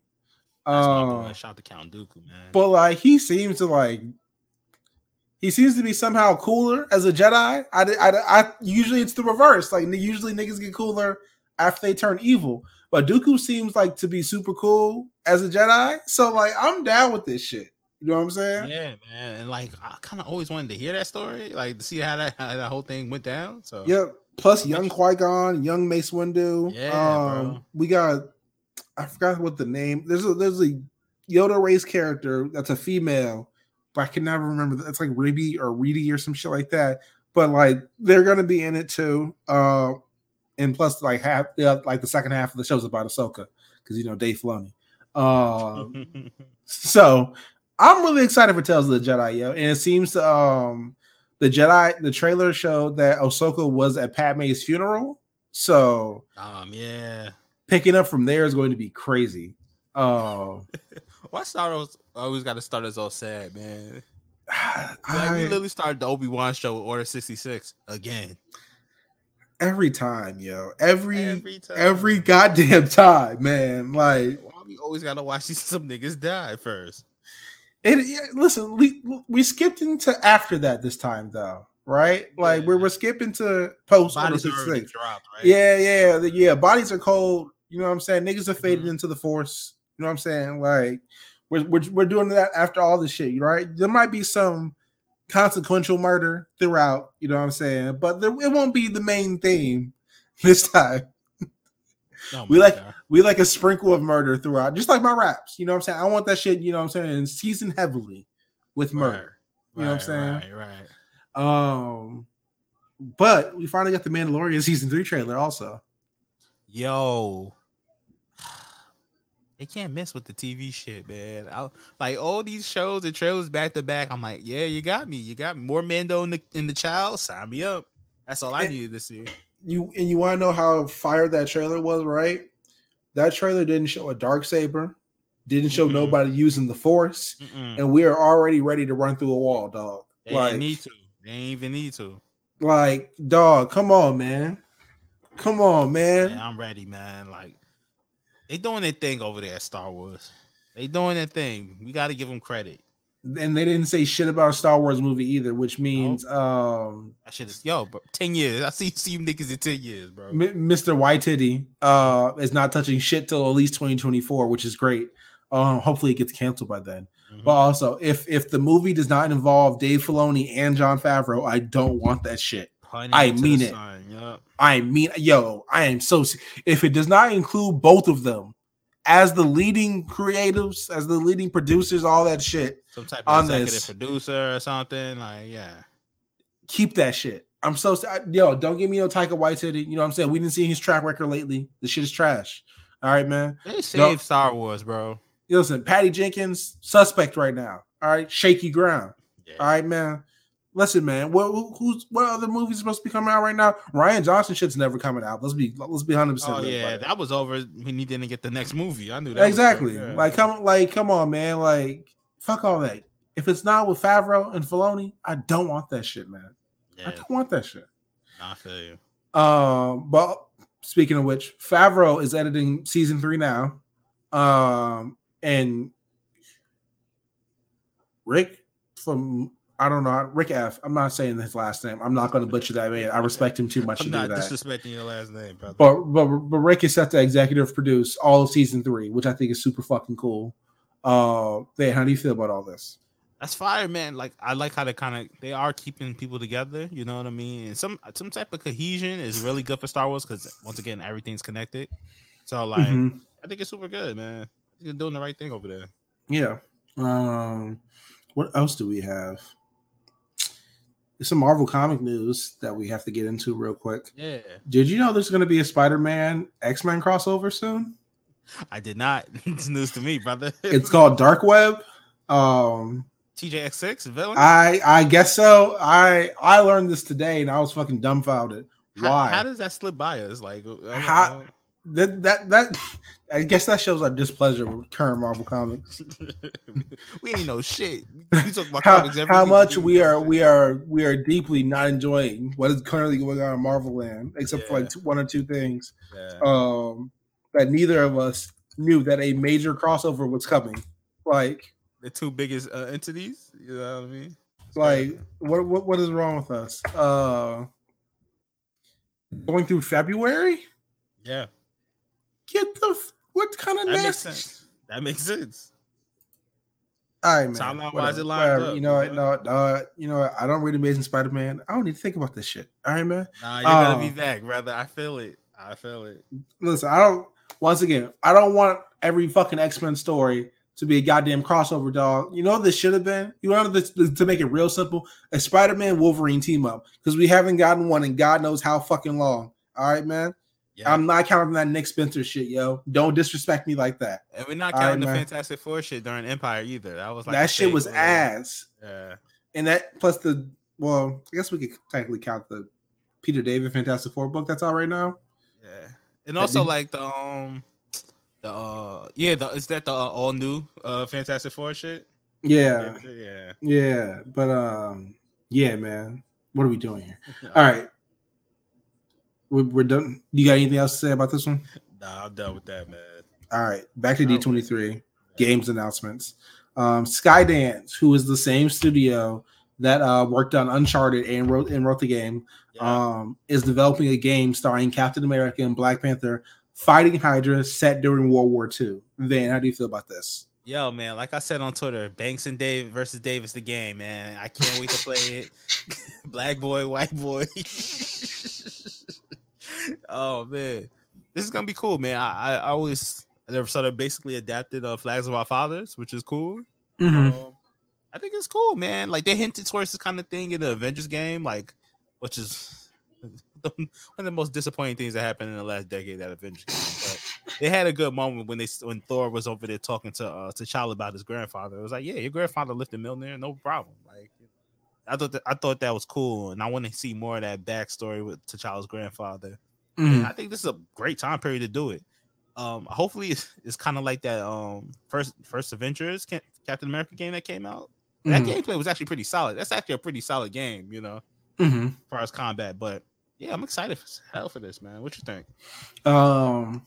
Um. Shout out to Count Dooku, man. but like he seems to like he seems to be somehow cooler as a Jedi. I, I, I usually it's the reverse. Like usually niggas get cooler after they turn evil, but Dooku seems like to be super cool as a Jedi. So like I'm down with this shit. You know what I'm saying? Yeah, man. And like I kind of always wanted to hear that story, like to see how that how that whole thing went down. So Yep. Plus young Qui Gon, young Mace Windu. Yeah, um, bro. we got. I forgot what the name. There's a there's a Yoda race character that's a female, but I can never remember. It's like Ribby or Reedy or some shit like that. But like they're gonna be in it too. Uh, and plus like half yeah, like the second half of the show's about Ahsoka because you know Dave Filoni. Um, so I'm really excited for Tales of the Jedi, yo. And it seems to, um the Jedi the trailer showed that Ahsoka was at Padme's funeral. So Um, yeah. picking up from there is going to be crazy. Uh, Why Star Wars always got to start us all sad, man? Like, we literally started the Obi Wan show with Order sixty six again. every time, yo, every Every time. every goddamn time, man. Like Why we always gotta watch these some niggas die first? It. yeah, Listen, we we skipped into after that this time though, right? Like we're we're skipping to post Bodies 66. dropped, right? Yeah, yeah, the- yeah. Bodies are cold. You know what I'm saying? Niggas are faded Mhm. into the force. You know what I'm saying? Like we're, we're we're doing that after all this shit, right? There might be some consequential murder throughout. You know what I'm saying? But there, it won't be the main theme this time. Oh We like- God. We like a sprinkle of murder throughout, just like my raps. You know what I'm saying? I want that shit. You know what I'm saying? Seasoned heavily with murder. You know what I'm saying? Right, right. Um, but we finally got the Mandalorian season three trailer also. Yo, they can't mess with the TV shit, man. I, like all these shows and trailers back to back. I'm like, yeah, you got me. You got me. more Mando in the in the child. Sign me up. That's all I And- needed this year. You and you want to know how fired that trailer was, right? That trailer didn't show a dark saber, didn't show Mm-mm. nobody using the force, Mm-mm. and we are already ready to run through a wall, dog. They like, need to. They ain't even need to. like, dog, come on, man, come on, man. Man, I'm ready, man. Like they doing their thing over there at Star Wars. They doing their thing. We got to give them credit. And they didn't say shit about a Star Wars movie either, which means um, I should have yo, bro. Ten years. I see see you niggas in ten years, bro. M- Mr. Whitey uh, is not touching shit till at least 2024, which is great. Um, hopefully, it gets canceled by then. Mhm. But also, if if the movie does not involve Dave Filoni and Jon Favreau, I don't want that shit. I mean it. yup. I mean, yo, I am so. If it does not include both of them as the leading creatives, as the leading producers, all that shit, Some type On of executive this. producer or something. Like, yeah. keep that shit. I'm so se- yo. Don't give me no Taika Waititi. You know what I'm saying? We didn't see his track record lately. The shit is trash. All right, man. They saved Star Wars, bro. Listen, Patty Jenkins, suspect right now. All right, shaky ground. Yeah. All right, man. Listen, man. What who's what other movies supposed to be coming out right now? Rian Johnson shit's never coming out. Let's be let's be hundred percent. Oh yeah, that was over when he didn't get the next movie. I knew that. exactly. yeah. Like come like come on, man. Like fuck all that. If it's not with Favreau and Filoni, I don't want that shit, man. I don't want that shit. I feel you. Um, but speaking of which, Favreau is editing season three now. Um, and Rick from I don't know Rick F. I'm not saying his last name. I'm not going to butcher that man. I respect him too much to do that. I'm to do not that. disrespecting your last name, brother. But, but but Rick is set to executive produce all of season three, which I think is super fucking cool. Uh, man, how do you feel about all this? That's fire, man. Like I like how they kind of they are keeping people together. You know what I mean? And some some type of cohesion is really good for Star Wars because once again everything's connected. So like Mhm. I think it's super good, man. You're doing the right thing over there. Yeah. Um, what else do we have? Some Marvel comic news that we have to get into real quick. Yeah, Did you know there's going to be a Spider-Man X-Men crossover soon? I did not. it's news to me, brother. It's called Dark Web. Um, TJX6 villain. I I guess so. I I learned this today and I was fucking dumbfounded. Why? How, does that slip by us? Like How- know. That that that I guess that shows our displeasure with current Marvel comics. we ain't know shit. We talk about How, comics every how much we are we are we are deeply not enjoying what is currently going on in Marvel Land, except for like two, one or two things. Yeah. Um, that neither of us knew that a major crossover was coming. Like, the two biggest uh, entities. You know what I mean? like what what what is wrong with us? Uh, going through February. Yeah, Get the f- what kind of that makes sense. That makes sense. All right, man. Timeline-wise, whatever, it whatever. up, You know what? you No, no, you know uh, what? I don't read Amazing Spider-Man. I don't need to think about this shit. All right, man. Nah, you're gonna be um, back, brother. I feel it. I feel it. Listen, I don't. Once again, I don't want every fucking X Men story to be a goddamn crossover, dog. You know what this should have been. You know this to make it real simple: a Spider Man Wolverine team up because we haven't gotten one in God knows how fucking long. All right, man. Yeah. I'm not counting that Nick Spencer shit, yo. Don't disrespect me like that. and we're not All right, counting the. Fantastic Four shit during Empire either. That was like that shit was one. ass. Yeah. And that plus the well, I guess we could technically count the Peter David Fantastic Four book that's out right now. Yeah. And also did- like the um the uh yeah, the is that the uh, all new uh Fantastic Four shit? Yeah, Yeah. yeah, but um, yeah, man, what are we doing here? All right, we're, we're done. You got anything else to say about this one? Nah, I'm done with that, man. All right, back to Oh. D23 games announcements. Um, Skydance, who is the same studio that uh, worked on Uncharted and wrote and wrote the game, Yeah. um, is developing a game starring Captain America and Black Panther fighting Hydra set during World War II. Van, how do you feel about this? Yo, man, like I said on Twitter, Banks and Dave versus Davis the game, man. I can't wait to play it. Black boy, white boy. oh man. This is gonna be cool, man. I, I I always they've sort of basically adapted uh, Flags of Our Fathers, which is cool. Um, I think it's cool, man. Like they hinted towards this kind of thing in the Avengers game, like which is the, one of the most disappointing things that happened in the last decade. That Avengers game, but they had a good moment when they when Thor was over there talking to uh, T'Challa about his grandfather. It was like, yeah, your grandfather lifted Mjolnir, no problem. Like I thought that, I thought that was cool, and I want to see more of that backstory with T'Challa's grandfather. Mhm. I think this is a great time period to do it. Um, hopefully, it's, it's kind of like that um first first Avengers Cap- Captain America game that came out. That Mhm. gameplay was actually pretty solid. That's actually a pretty solid game, you know, Mhm. as far as combat. But yeah, I'm excited for hell for this, man. What you think? Um,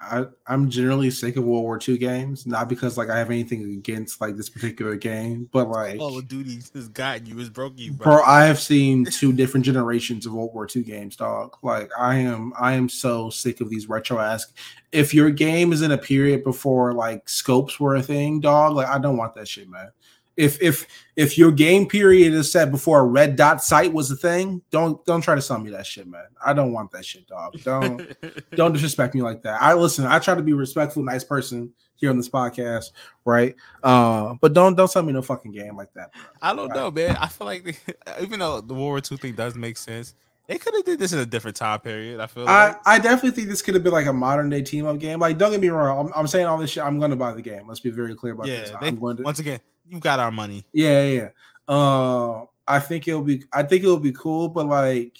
I I'm generally sick of World War II games, not because like I have anything against like this particular game, but like, Call of Duty has gotten you, has broken you, bro, bro. I have seen two different generations of World War II games, dog. Like I am I am so sick of these retro ask. If your game is in a period before like scopes were a thing, dog, like I don't want that shit, man. If if if your game period is set before a red dot sight was a thing, don't don't try to sell me that shit, man. I don't want that shit, dog. Don't don't disrespect me like that. I listen. I try to be a respectful, nice person here on this podcast, right? Uh, but don't don't sell me no fucking game like that. Bro. I don't know, man. I feel like they, even though the World War II thing does make sense, they could have did this in a different time period. I feel I, like. I definitely think this could have been like a modern day team up game. Like, don't get me wrong. I'm, I'm saying all this shit. I'm going to buy the game. Let's be very clear about this. yeah, they, I'm going to. once again, you got our money. Yeah, yeah. yeah. Uh, I think it'll be. I think it'll be cool, but like,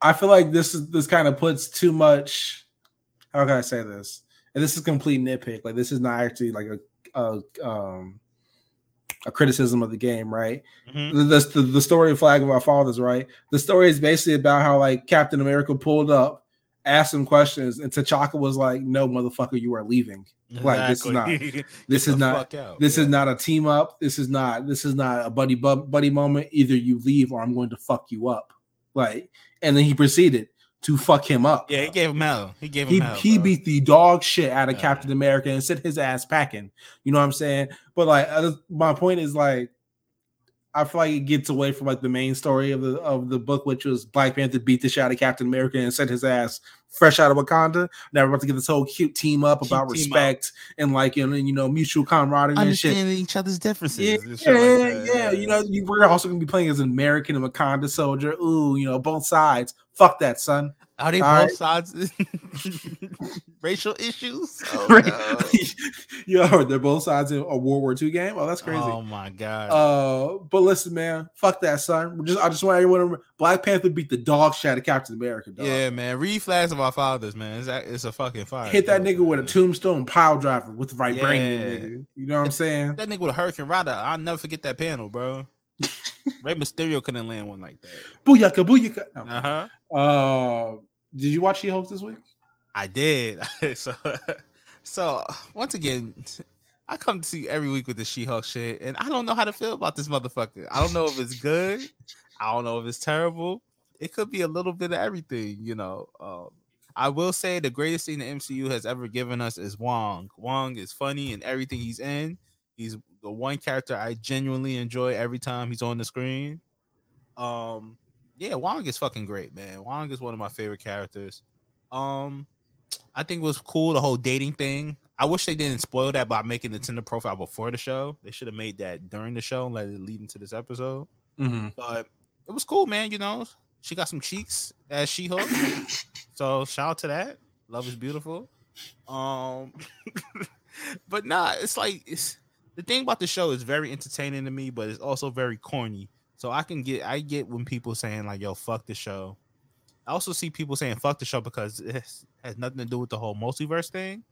I feel like this is this kind of puts too much. How can I say this? And this is complete nitpick. Like, this is not actually like a a um a criticism of the game, right? Mhm. the, the, the story of Flag of Our Fathers, right? The story is basically about how like Captain America pulled up, asked some questions, and T'Chaka was like, "No, motherfucker, you are leaving. Like, this is not This is not. This Yeah. is not a team up. This is not. This is not a buddy bu- buddy moment. Either you leave or I'm going to fuck you up." Like, and then he proceeded to fuck him up. Yeah, he gave him hell. He gave him He, hell. he bro. beat the dog shit out of Yeah. Captain America and sent his ass packing. You know what I'm saying? But like, my point is like, I feel like it gets away from like the main story of the of the book, which was Black Panther beat the shit out of Captain America and sent his ass fresh out of Wakanda. Now we're about to get this whole cute team up Cute about team respect and like and, know, you know mutual camaraderie and shit. understanding each other's differences. Yeah, yeah, like yeah. You know, you, we're also gonna be playing as an American and Wakanda soldier. Ooh, you know, both sides. Fuck that, son. are they all both right. sides racial issues? Oh, no. you heard they're both sides in a World War II game. Oh, that's crazy. Oh my god. Uh, but listen, man, fuck that, son. We're just I just want everyone to remember Black Panther beat the dog shit out of Captain America. Dog. yeah, man. Read Flags of Our Fathers, man. It's, a- it's a fucking fire. Hit that bro. nigga with a tombstone pile driver with the right Yeah. nigga. You know what I'm saying? That nigga with a Hurricane Rider. I'll never forget that panel, bro. Rey Mysterio couldn't land one like that. Booyaka, booyaka. Uh huh. Uh, did you watch She Hulk this week? I did. so, so once again, I come to you every week with the She-Hulk shit, and I don't know how to feel about this motherfucker. I don't know if it's good. I don't know if it's terrible. It could be a little bit of everything, you know. Um, I will say the greatest thing the MCU has ever given us is Wong. Wong is funny in everything he's in. He's the one character I genuinely enjoy every time he's on the screen. Um, yeah, Wong is fucking great, man. Wong is one of my favorite characters. Um, I think it was cool the whole dating thing. I wish they didn't spoil that by making the Tinder profile before the show. They should have made that during the show and let it lead into this episode. Mm-hmm. But it was cool, man. You know, she got some cheeks as She Hulk. so shout out to that. Love is beautiful. Um, but nah, it's like it's the thing about the show is very entertaining to me, but it's also very corny. So I can get I get when people saying like, "Yo, fuck the show." I also see people saying "fuck the show" because it has, has nothing to do with the whole multiverse thing.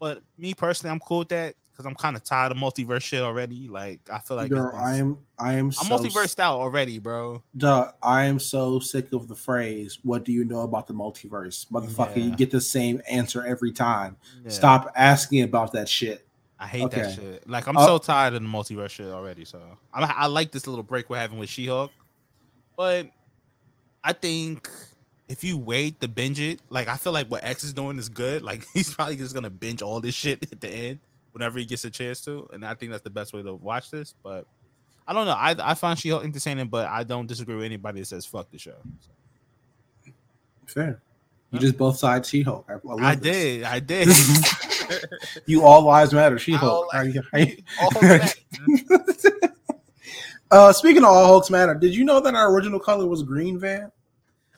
But me personally, I'm cool with that because I'm kind of tired of multiverse shit already. Like I feel like I am I am I'm so multiversed out already, bro. Duh, I am so sick of the phrase, what do you know about the multiverse? Motherfucker, you get the same answer every time. Yeah. Stop asking about that shit. I hate that shit. Like I'm Uh, so tired of the multiverse shit already. So I, I like this little break we're having with She-Hulk, but I think if you wait to binge it, like I feel like what X is doing is good. Like he's probably just gonna binge all this shit at the end whenever he gets a chance to, and I think that's the best way to watch this. But I don't know. I I find She-Hulk entertaining, but I don't disagree with anybody that says fuck the show. Fair. You just both sides She Hulk. I, I, I did. I did. You all lives matter. She Hulk. lives- How All that. uh, speaking of all Hulks matter, did you know that our original color was green, Van?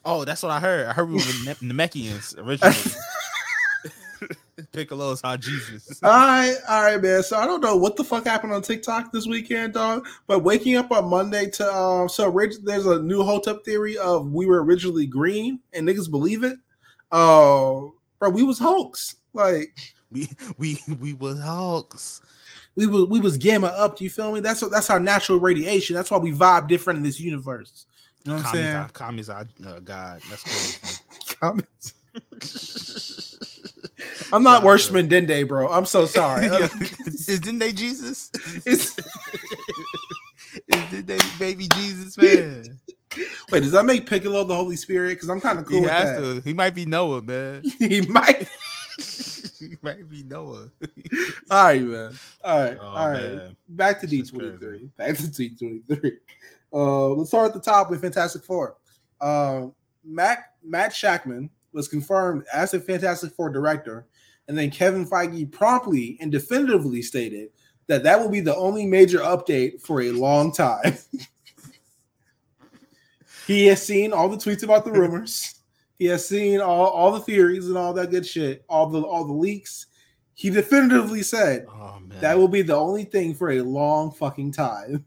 Oh, that's what I heard. I heard we were the Ne- Namekians originally. Piccolo's our Jesus. All right, all right, man. So I don't know what the fuck happened on TikTok this weekend, dog. But waking up on Monday to um, so orig- there's a new Hotep theory of we were originally green and niggas believe it. Oh, bro, we was Hulks. Like we we we was Hawks. we was we was gamma up. Do you feel me? That's that's our natural radiation. That's why we vibe different in this universe. You know what I'm saying? our, Kami's our uh, God. That's crazy. I'm not Nah, worshiping Dende, bro. I'm so sorry. is they Jesus? It's- is didn't baby Jesus, man? wait, does that make Piccolo the Holy Spirit? Because I'm kind of cool he with has that. to. He might be Noah, man. he might. he might be Noah. All right, man. All right, Oh, all right. man. Back to D twenty three. Back to D twenty three. Uh, let's start at the top with Fantastic Four. Uh, Matt Matt Shakman was confirmed as a Fantastic Four director, and then Kevin Feige promptly and definitively stated that that will be the only major update for a long time. he has seen all the tweets about the rumors. He has seen all, all the theories and all that good shit, all the all the leaks. He definitively said Oh man. that will be the only thing for a long fucking time.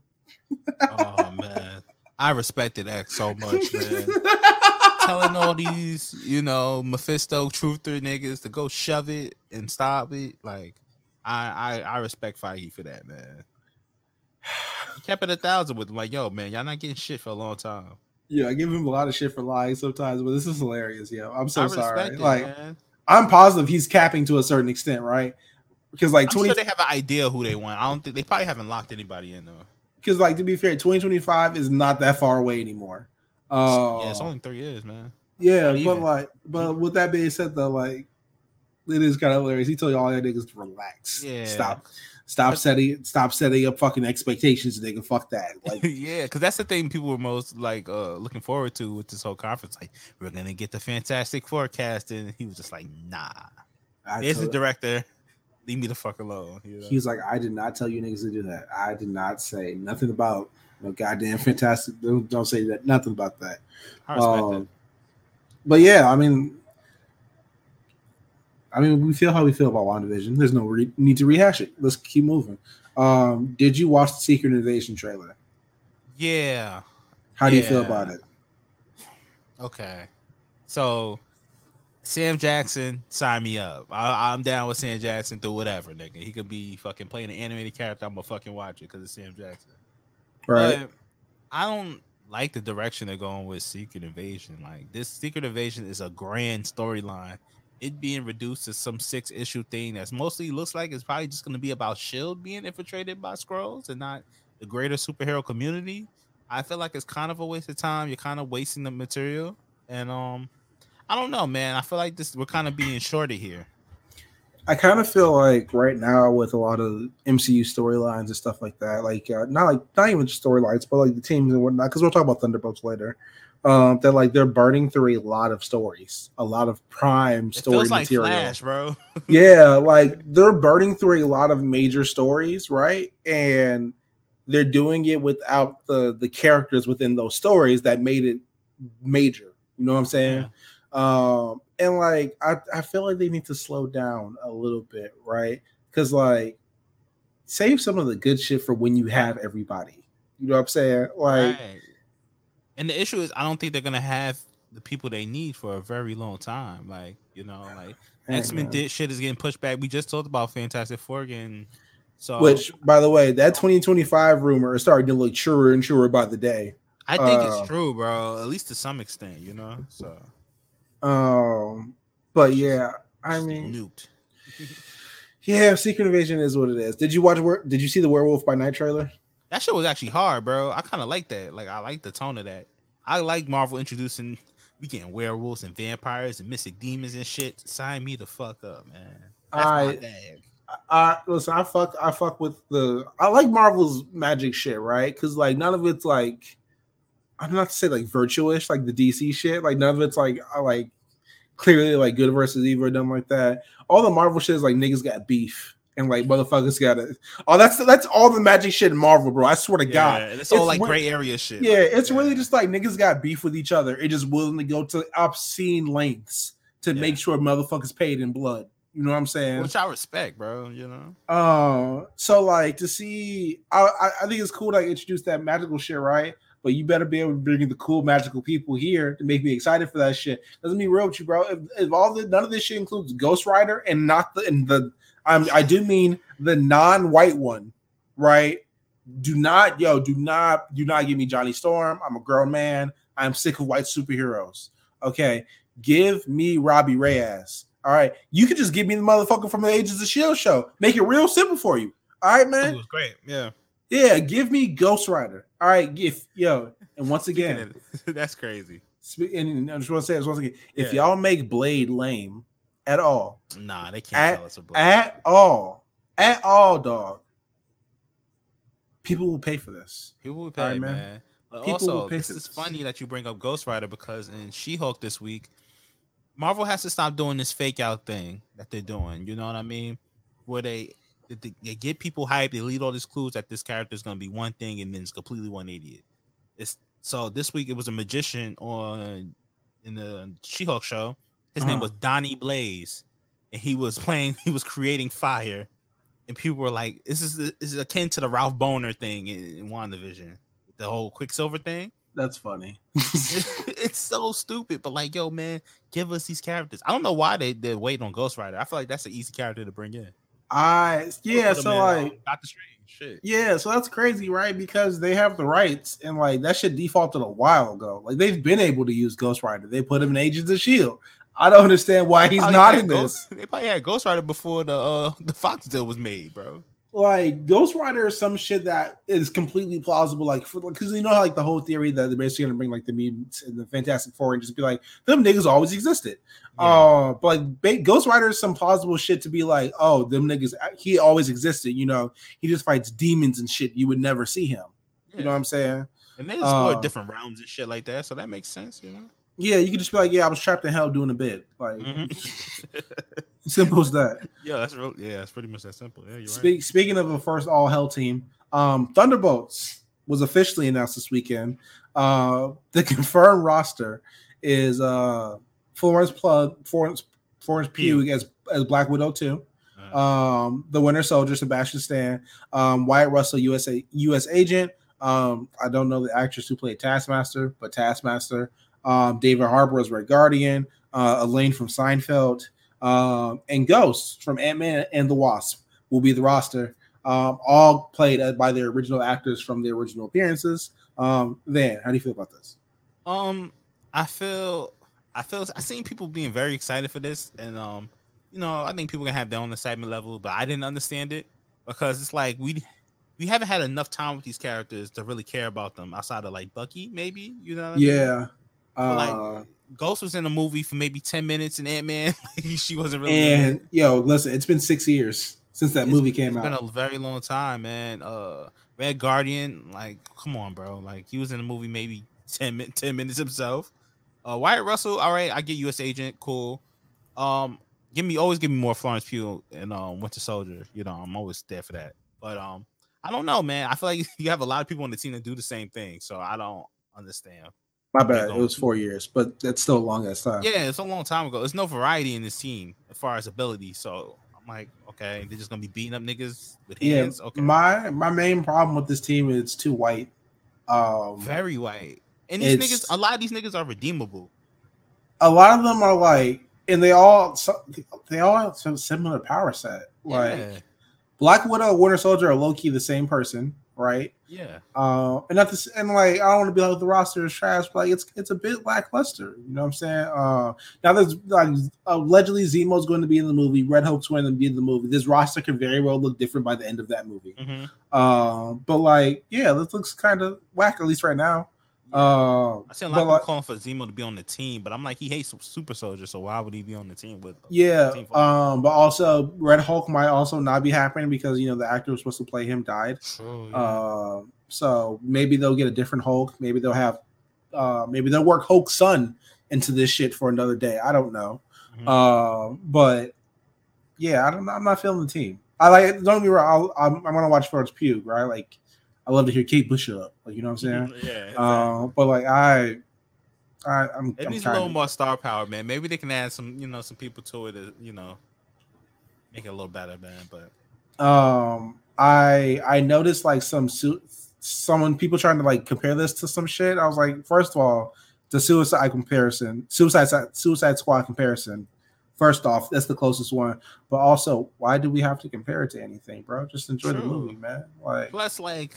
oh man. I respected X so much, man. telling all these, you know, Mephisto truther niggas to go shove it and stop it. Like, I I, I respect Feige for that, man. He kept it a thousand with him, like, yo, man, y'all not getting shit for a long time. Yeah, I give him a lot of shit for lying sometimes, but this is hilarious. Yeah, I'm so sorry. it, like, man. I'm positive he's capping to a certain extent, right? Because like I'm 20, sure they have an idea who they want. I don't think they probably haven't locked anybody in though. because like to be fair, 2025 is not that far away anymore. Uh, yeah, it's only three years, man. yeah, but even. like, but with that being said, though, like, it is kind of hilarious. He told you all that niggas to relax. Yeah. stop, stop setting, stop setting up fucking expectations, nigga. Fuck that. Like, yeah, because that's the thing people were most like uh looking forward to with this whole conference. Like, we're gonna get the fantastic forecast, and he was just like, nah. I There's the director. Leave me the fuck alone. you know? He was like, I did not tell you niggas to do that. I did not say nothing about no goddamn fantastic. Don't, don't say that. Nothing about that. I respect Um, it. but yeah, I mean, I mean, we feel how we feel about WandaVision. There's no re- need to rehash it. Let's keep moving. Um, did you watch the Secret Invasion trailer? Yeah. How do you feel about it? Okay. So Sam Jackson, sign me up. I, I'm down with Sam Jackson through whatever, nigga. He could be fucking playing an animated character. I'm gonna fucking watch it because it's Sam Jackson. Right. But I don't like the direction they're going with Secret Invasion. Like this Secret Invasion is a grand storyline. It being reduced to some six issue thing that's mostly looks like it's probably just gonna be about Shield being infiltrated by Skrulls and not the greater superhero community. I feel like it's kind of a waste of time. You're kind of wasting the material. And um I don't know, man. I feel like this we're kind of being shorted here. I kind of feel like right now with a lot of MCU storylines and stuff like that, like uh, not like not even storylines, but like the teams and whatnot. Because we'll talk about Thunderbolts later. Um, that like they're burning through a lot of stories, a lot of prime It story like material. Flash, bro. yeah, like they're burning through a lot of major stories, right? And they're doing it without the the characters within those stories that made it major. You know what I'm saying? Um, and like I, I feel like they need to slow down a little bit, right? Because like save some of the good shit for when you have everybody. You know what I'm saying? Like Right. And the issue is, I don't think they're gonna have the people they need for a very long time. Like, you know, like X Men did shit is getting pushed back. We just talked about Fantastic Four again. So, Which, by the way, that 2025 rumor is starting to look truer and truer by the day. I think uh, it's true, bro. At least to some extent, you know. So, Um, but yeah, I mean, nuked. yeah, Secret Invasion is what it is. Did you watch? Did you see the Werewolf by Night trailer? That shit was actually hard, bro. I kind of like that. Like, I like the tone of that. I like Marvel introducing we getting werewolves and vampires and mystic demons and shit. Sign me the fuck up, man. That's my I- I listen. I fuck. I fuck with the. I like Marvel's magic shit, right? Because like none of it's like. I'm not to say like virtuous, like the DC shit. Like none of it's like I like clearly like good versus evil or nothing like that. All the Marvel shit is like niggas got beef and like motherfuckers got it. Oh, that's that's all the magic shit in Marvel, bro. I swear to God. Yeah, it's all like gray area shit. Yeah, like, it's really just like niggas got beef with each other. It just willing to go to obscene lengths to Yeah. make sure motherfuckers paid in blood. You know what I'm saying? which I respect, bro. You know, Uh, so like to see, I, I think it's cool to like, introduce that magical shit, right? But you better be able to bring the cool magical people here to make me excited for that shit. Doesn't be real with you, bro. If, if all the none of this shit includes Ghost Rider and not the and the um, I do mean the non-white one, right? Do not, yo, do not, do not give me Johnny Storm. I'm a grown man. I'm sick of white superheroes. Okay, give me Robbie Reyes. All right, you can just give me the motherfucker from the Agents of Shield show. Make it real simple for you. All right, it man. was great. Yeah, Yeah, give me Ghost Rider. All right, if yo, and once again, that's crazy. and I just want to say this once again, if Yeah. y'all make Blade lame at all, Nah, they can't At- tell us a blade. at all, at all, dog, people will pay for this. People will pay, Alright, man. man. But People will also, pay this is this. funny that you bring up Ghost Rider because in She-Hulk this week, Marvel has to stop doing this fake out thing that they're doing. You know what I mean? Where they they, they get people hyped, they lead all these clues that this character is going to be one thing, and then it's completely 180. It's so this week it was a magician on in the She-Hulk show. His name Uh-huh. was Donnie Blaze, and he was playing. He was creating fire, and people were like, "This is this is akin to the Ralph Bohner thing in, in WandaVision, the whole Quicksilver thing." That's funny. it's so stupid, but like, yo, man, give us these characters. I don't know why they they wait on Ghost Rider. I feel like that's an easy character to bring in. I yeah, so like um, Doctor Strange, shit. Yeah, so that's crazy, right? Because they have the rights, and like that shit defaulted a while ago. Like they've been able to use Ghost Rider. They put him in Agents of Shield. I don't understand why he's not in Ghost- this. They probably had Ghost Rider before the uh the Fox deal was made, bro. Like Ghost Rider is some shit that is completely plausible. Like because you know like the whole theory that they're basically gonna bring like the mutants and the Fantastic Four and just be like them niggas always existed. Yeah. Uh, but like Ghost Rider is some plausible shit to be like, oh, them niggas, he always existed. You know, he just fights demons and shit. You would never see him. You know what I'm saying? and they explore uh, different realms and shit like that, so that makes sense, you know. Yeah, you could just be like, yeah, I was trapped in hell doing a bit. Like Mhm. simple as that. yeah, that's real. Yeah, that's pretty much that simple. Yeah, you're right. Speaking of a first all hell team, um, Thunderbolts was officially announced this weekend. Uh, the confirmed roster is uh, Florence Plug, Florence Florence Pugh as as Black Widow two. Uh, Um, the Winter Soldier, Sebastian Stan, um, Wyatt Russell, USA U.S. agent. Um, I don't know the actress who played Taskmaster, but Taskmaster. Um, David Harbour as Red Guardian. Uh, Elaine from Seinfeld, um, and Ghost from Ant Man and the Wasp will be the roster. Um, all played uh, by their original actors from the original appearances. Um, Van, how do you feel about this? Um, I feel, I feel, I seen people being very excited for this, and um, you know, I think people can have their own excitement level, but I didn't understand it because it's like we we haven't had enough time with these characters to really care about them outside of like Bucky, maybe you know. What I mean? But, like, Uh, Ghost was in the movie for maybe ten minutes, and Ant Man, she wasn't really. and yo, listen, it's been six years since that It's- movie came it's out. been a very long time, man. Uh, Red Guardian, like, come on, bro. Like, he was in the movie maybe 10, min- 10 minutes himself. Uh, Wyatt Russell, all right, I get U.S. Agent, cool. Um, give me always give me more Florence Pugh and um Winter Soldier. You know, I'm always there for that. But um, I don't know, man. I feel like you have a lot of people on the team that do the same thing, so I don't understand. My bad. It was four years, but that's still a long ass time. Yeah, it's a long time ago. There's no variety in this team as far as ability. So I'm like, okay, they're just gonna be beating up niggas with Yeah, hands. okay, my my main problem with this team is it's too white. Um, very white. And these niggas, a lot of these niggas are redeemable. a lot of them are like, and they all so- they all have some similar power set. Like yeah, Black Widow, Winter Soldier are low key the same person, right? yeah. Uh, and not this, and like I don't want to be like the roster is trash, but like it's it's a bit lackluster. You know what I'm saying? Uh, now there's like allegedly Zemo's going to be in the movie, Red Hulk's going to be in the movie. This roster could very well look different by the end of that movie. hmm Uh, but like, yeah, this looks kind of whack at least right now. Uh, I see a lot but of like- calling for Zemo to be on the team, but I'm like, he hates Super Soldier, so why would he be on the team with? Yeah, Team um, but also Red Hulk might also not be happening because you know the actor was supposed to play him died. True, yeah. Uh, so maybe they'll get a different Hulk. Maybe they'll have, uh, maybe they'll work Hulk's son into this shit for another day. I don't know. Mhm. Uh, but yeah, I don't. I'm not feeling the team. I like. Don't get me wrong. I'll, I'm, I'm gonna watch Florence Pugh, right? Like, I love to hear Kate Bush up. Like, you know what I'm saying? yeah. Uh, but like I, I I'm, It I'm needs a little more star power, man. Maybe they can add some, you know, some people to it, to, you know, make it a little better, man. But um i i noticed like some su- someone people trying to like compare this to some shit i was like first of all the suicide comparison suicide suicide squad comparison first off that's the closest one but also why do we have to compare it to anything bro just enjoy the movie man like plus, like,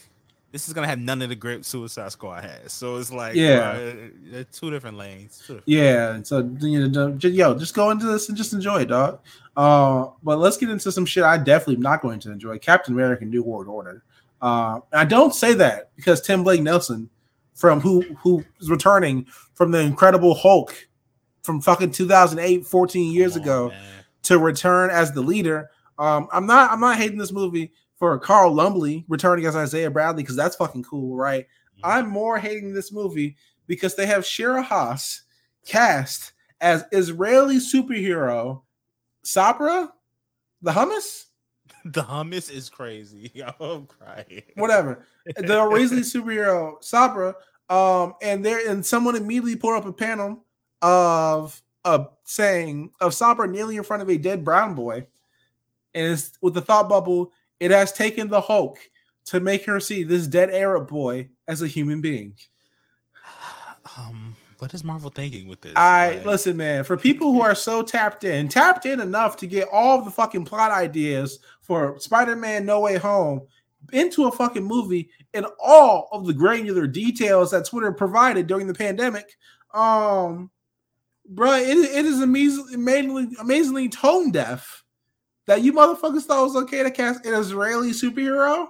this is gonna have none of the grip Suicide Squad has. So it's like, Yeah. uh, two different lanes. Two different- yeah and so you know yo just go into this and just enjoy it dog uh but let's get into some shit i definitely am not going to enjoy captain america and new world order uh i don't say that because tim blake nelson from who who is returning from the incredible hulk from fucking 2008 14 years on, ago man. to return as the leader um i'm not i'm not hating this movie for carl lumbly returning as isaiah bradley because that's fucking cool right Mm-hmm. I'm more hating this movie because they have Shira Haas cast as Israeli superhero Sabra, the hummus, The hummus is crazy. I'm crying. whatever. the Israeli superhero Sabra, um, and there and someone immediately pulled up a panel of of saying of Sabra kneeling in front of a dead brown boy, and it's with the thought bubble. It has taken the Hulk to make her see this dead Arab boy as a human being. Um, what is Marvel thinking with this? I Like, listen, man. For people who are so tapped in, tapped in enough to get all the fucking plot ideas for Spider-Man: No Way Home into a fucking movie and all of the granular details that Twitter provided during the pandemic, um, bro, it, it is amazing, amazingly, amazingly tone deaf that you motherfuckers thought it was okay to cast an Israeli superhero.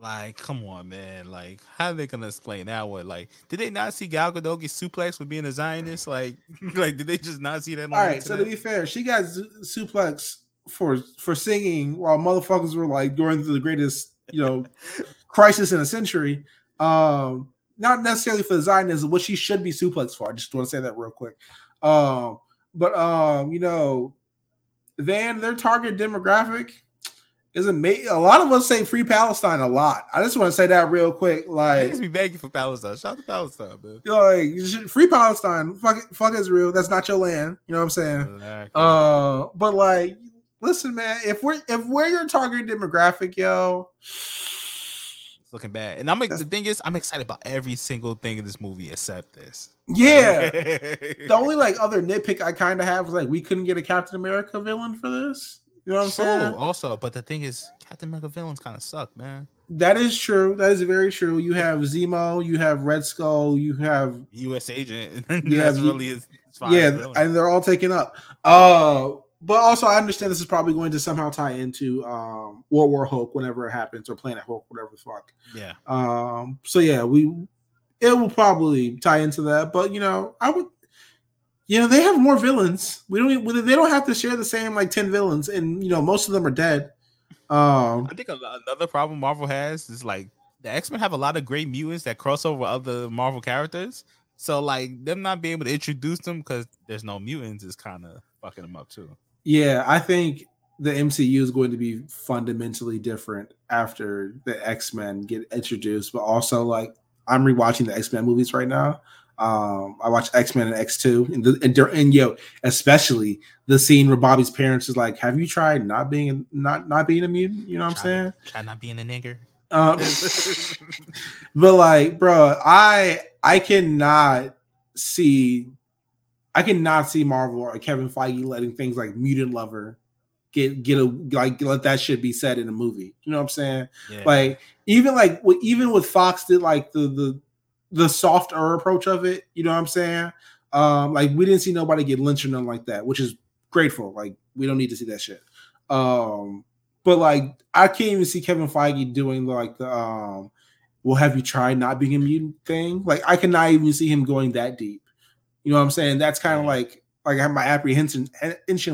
Like, come on, man. Like, how are they gonna explain that one? Like, did they not see Gal Gadot get suplex for being a Zionist? Like, like, did they just not see that? All so to be fair, she got suplex for for singing while motherfuckers were like going through the greatest, you know, crisis in a century. Um, not necessarily for the Zionism, what she should be suplex for. I just want to say that real quick. Um, but um, you know, then their target demographic is ama- a lot of us say free Palestine a lot. I just want to say that real quick. Like Niggas be begging for Palestine. Shout out to Palestine, man. you know, like free Palestine, fuck it, fuck Israel. That's not your land. You know what I'm saying? Exactly. Uh, but like, listen, man, if we're if we're your target demographic, yo, looking bad. And I'm the thing is, I'm excited about every single thing in this movie except this. yeah. the only like other nitpick I kind of have is like we couldn't get a Captain America villain for this. You know what I'm True, saying? also, but the thing is, Captain America villains kind of suck, man. That is true. That is very true. You have Zemo, you have Red Skull, you have U.S. agent. Yeah, that's you- really his. his yeah, and they're all taken up. Uh, but also I understand this is probably going to somehow tie into um World War Hulk whenever it happens or Planet Hulk, whatever the fuck. yeah. Um, so yeah, we it will probably tie into that, but you know, I would you know, they have more villains. We don't they don't have to share the same like 10 villains, and you know, most of them are dead. Um I think another problem Marvel has is like the X Men have a lot of great mutants that cross over other Marvel characters. So like them not being able to introduce them because there's no mutants is kind of fucking them up too. Yeah, I think the MCU is going to be fundamentally different after the X-Men get introduced, but also like I'm rewatching the X-Men movies right now. Um, I watched X Men and X Two, and, and and yo, especially the scene where Bobby's parents is like, "Have you tried not being not not being a mutant?" You know what I'm saying? Try not being a nigger. Um, but like, bro, I I cannot see, I cannot see Marvel or Kevin Feige letting things like Mutant Lover get get a like let that shit be said in a movie. You know what I'm saying? Yeah. Like even like even with Fox did like the the the softer approach of it. You know what I'm saying? Um, like we didn't see nobody get lynched or nothing like that, which is grateful. Like we don't need to see that shit. Um, but like I can't even see Kevin Feige doing like the um, well, have you tried not being a mutant thing? Like I cannot even see him going that deep. You know what I'm saying? That's kind of like like I have my apprehension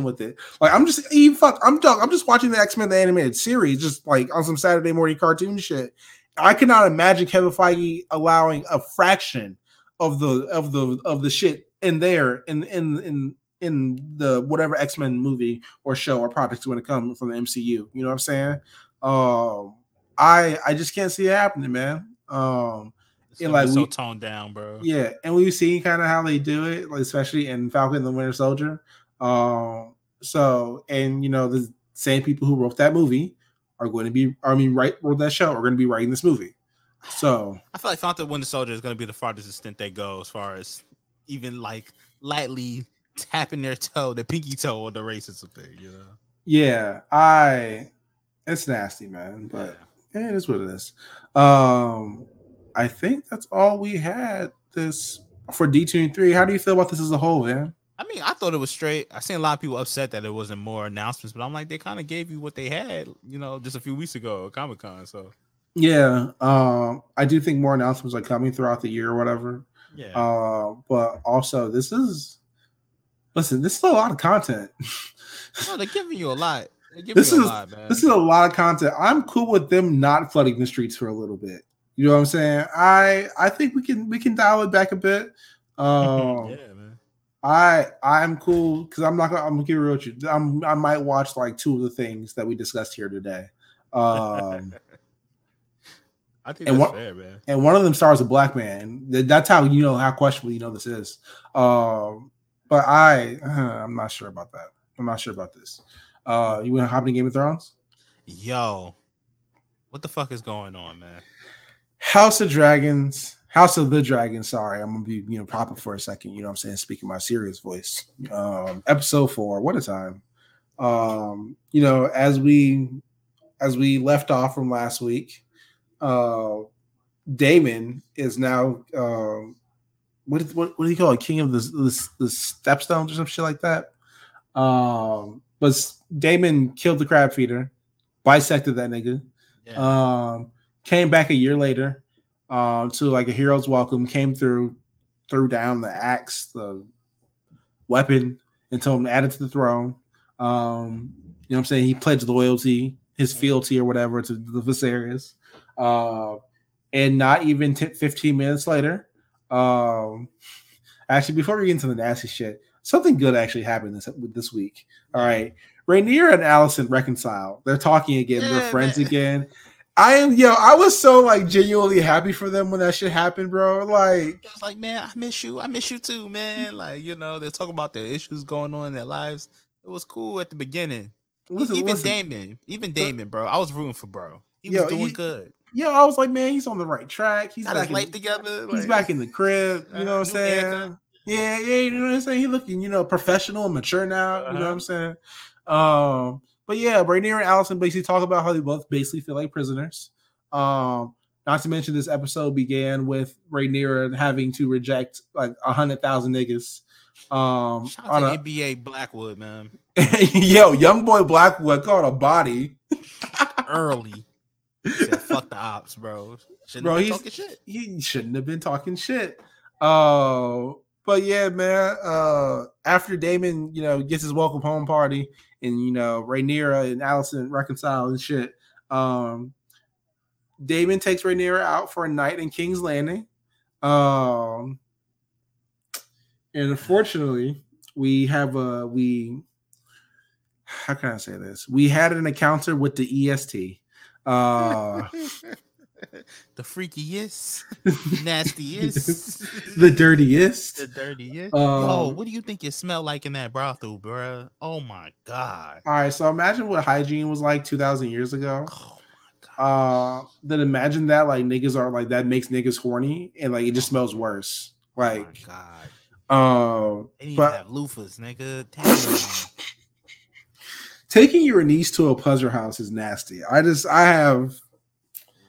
with it. Like I'm just even fuck. I'm done. I'm just watching the X Men the animated series, just like on some Saturday morning cartoon shit. I cannot imagine Kevin Feige allowing a fraction of the of the of the shit in there in in in in the whatever X Men movie or show or product when it comes from the MCU. You know what I'm saying? Um, I I just can't see it happening, man. Um, and like so we- toned down, bro. yeah, and we've seen kind of how they do it, like especially in Falcon and the Winter Soldier. Um, so and you know the same people who wrote that movie are going to be, I mean, write wrote that show are going to be writing this movie. So I feel like Falcon the Winter Soldier is going to be the farthest extent they go as far as even like lightly tapping their toe, the pinky toe on the racism thing, you know. yeah, I it's nasty, man, but yeah, it is what it is. Um, I think that's all we had this for D two and three. How do you feel about this as a whole, man? I mean, I thought it was straight. I seen a lot of people upset that there wasn't more announcements, but I'm like, they kind of gave you what they had, you know, just a few weeks ago at Comic Con. So Yeah, um, I do think more announcements are coming throughout the year or whatever. yeah, Uh, but also this is listen, this is a lot of content. no, they're giving you a lot. This you a is- lot, man. this is a lot of content. I'm cool with them not flooding the streets for a little bit. You know what I'm saying? I I think we can we can dial it back a bit. Um, yeah, man. I I'm cool because I'm not gonna I'm gonna you real with you. I'm I might watch like two of the things that we discussed here today. Um, I think and that's what- fair, man. and one of them stars a black man. That's how you know how questionable you know this is. Um, but I, uh, I'm not sure about that. I'm not sure about this. Uh, you want to hop in Game of Thrones? Yo, what the fuck is going on, man? House of Dragons, House of the Dragon. Sorry, I'm gonna be you know proper for a second. You know what I'm saying? Speaking my serious voice. Um, episode four. What a time. Um, you know, as we as we left off from last week, uh, Daemon is now um, what is- what what do you call it? King of the the, the stepstones or some shit like that. Um, but Daemon killed the crab feeder, bisected that nigga. Yeah. Um, came back a year later um, to like a hero's welcome, came through, threw down the axe, the weapon, and told him to add it to the throne. Um, you know what I'm saying? He pledged loyalty, his fealty or whatever to the Viserys. Uh, and not even 10, 15 minutes later, um, actually, before we get into the nasty shit, something good actually happened this this week. All right. Rhaenyra and Alicent reconcile. They're talking again. They're friends again. I am yo, I was so like genuinely happy for them when that shit happened, bro. Like, I was like, man, I miss you. I miss you too, man. Like, you know, they're talking about their issues going on in their lives. It was cool at the beginning. listen, even listen. Daemon, even Daemon, bro. I was rooting for bro. He Yo, was doing he- good. Yo, I was like, man, he's on the right track. He's Got back his in, life together. he's back in the crib. You know what I'm saying? haircut. Yeah, yeah, you know what I'm saying? He looking, you know, professional and mature now. You know what I'm saying? Um, but yeah, Rhaenyra and Alicent basically talk about how they both basically feel like prisoners. Um, not to mention this episode began with Rhaenyra having to reject like a hundred thousand niggas. Um Shout on a, NBA Blackwood, man. yo, young boy Blackwood caught a body. Early. Said, fuck the ops, bro. Shouldn't Bro, have been talking shit. he shouldn't have been talking shit. Uh, but yeah, man. Uh, after Daemon, you know, gets his welcome home party, and you know, Rhaenyra and Alicent reconcile and shit. Um, Daemon takes Rhaenyra out for a night in King's Landing. Um, and unfortunately, we have a we. How can I say this? We had an encounter with the EST. Uh, the freakiest, nastiest, the dirtiest. the dirtiest. Um, Yo, what do you think it smelled like in that brothel, bruh? Oh my god. All right, so imagine what hygiene was like 2,000 years ago. Oh my. Uh, then imagine that like niggas are like that makes niggas horny and like it just smells worse. oh my Like, god. um, They but- have loofahs, nigga. Taking your niece to a pleasure house is nasty. I just I have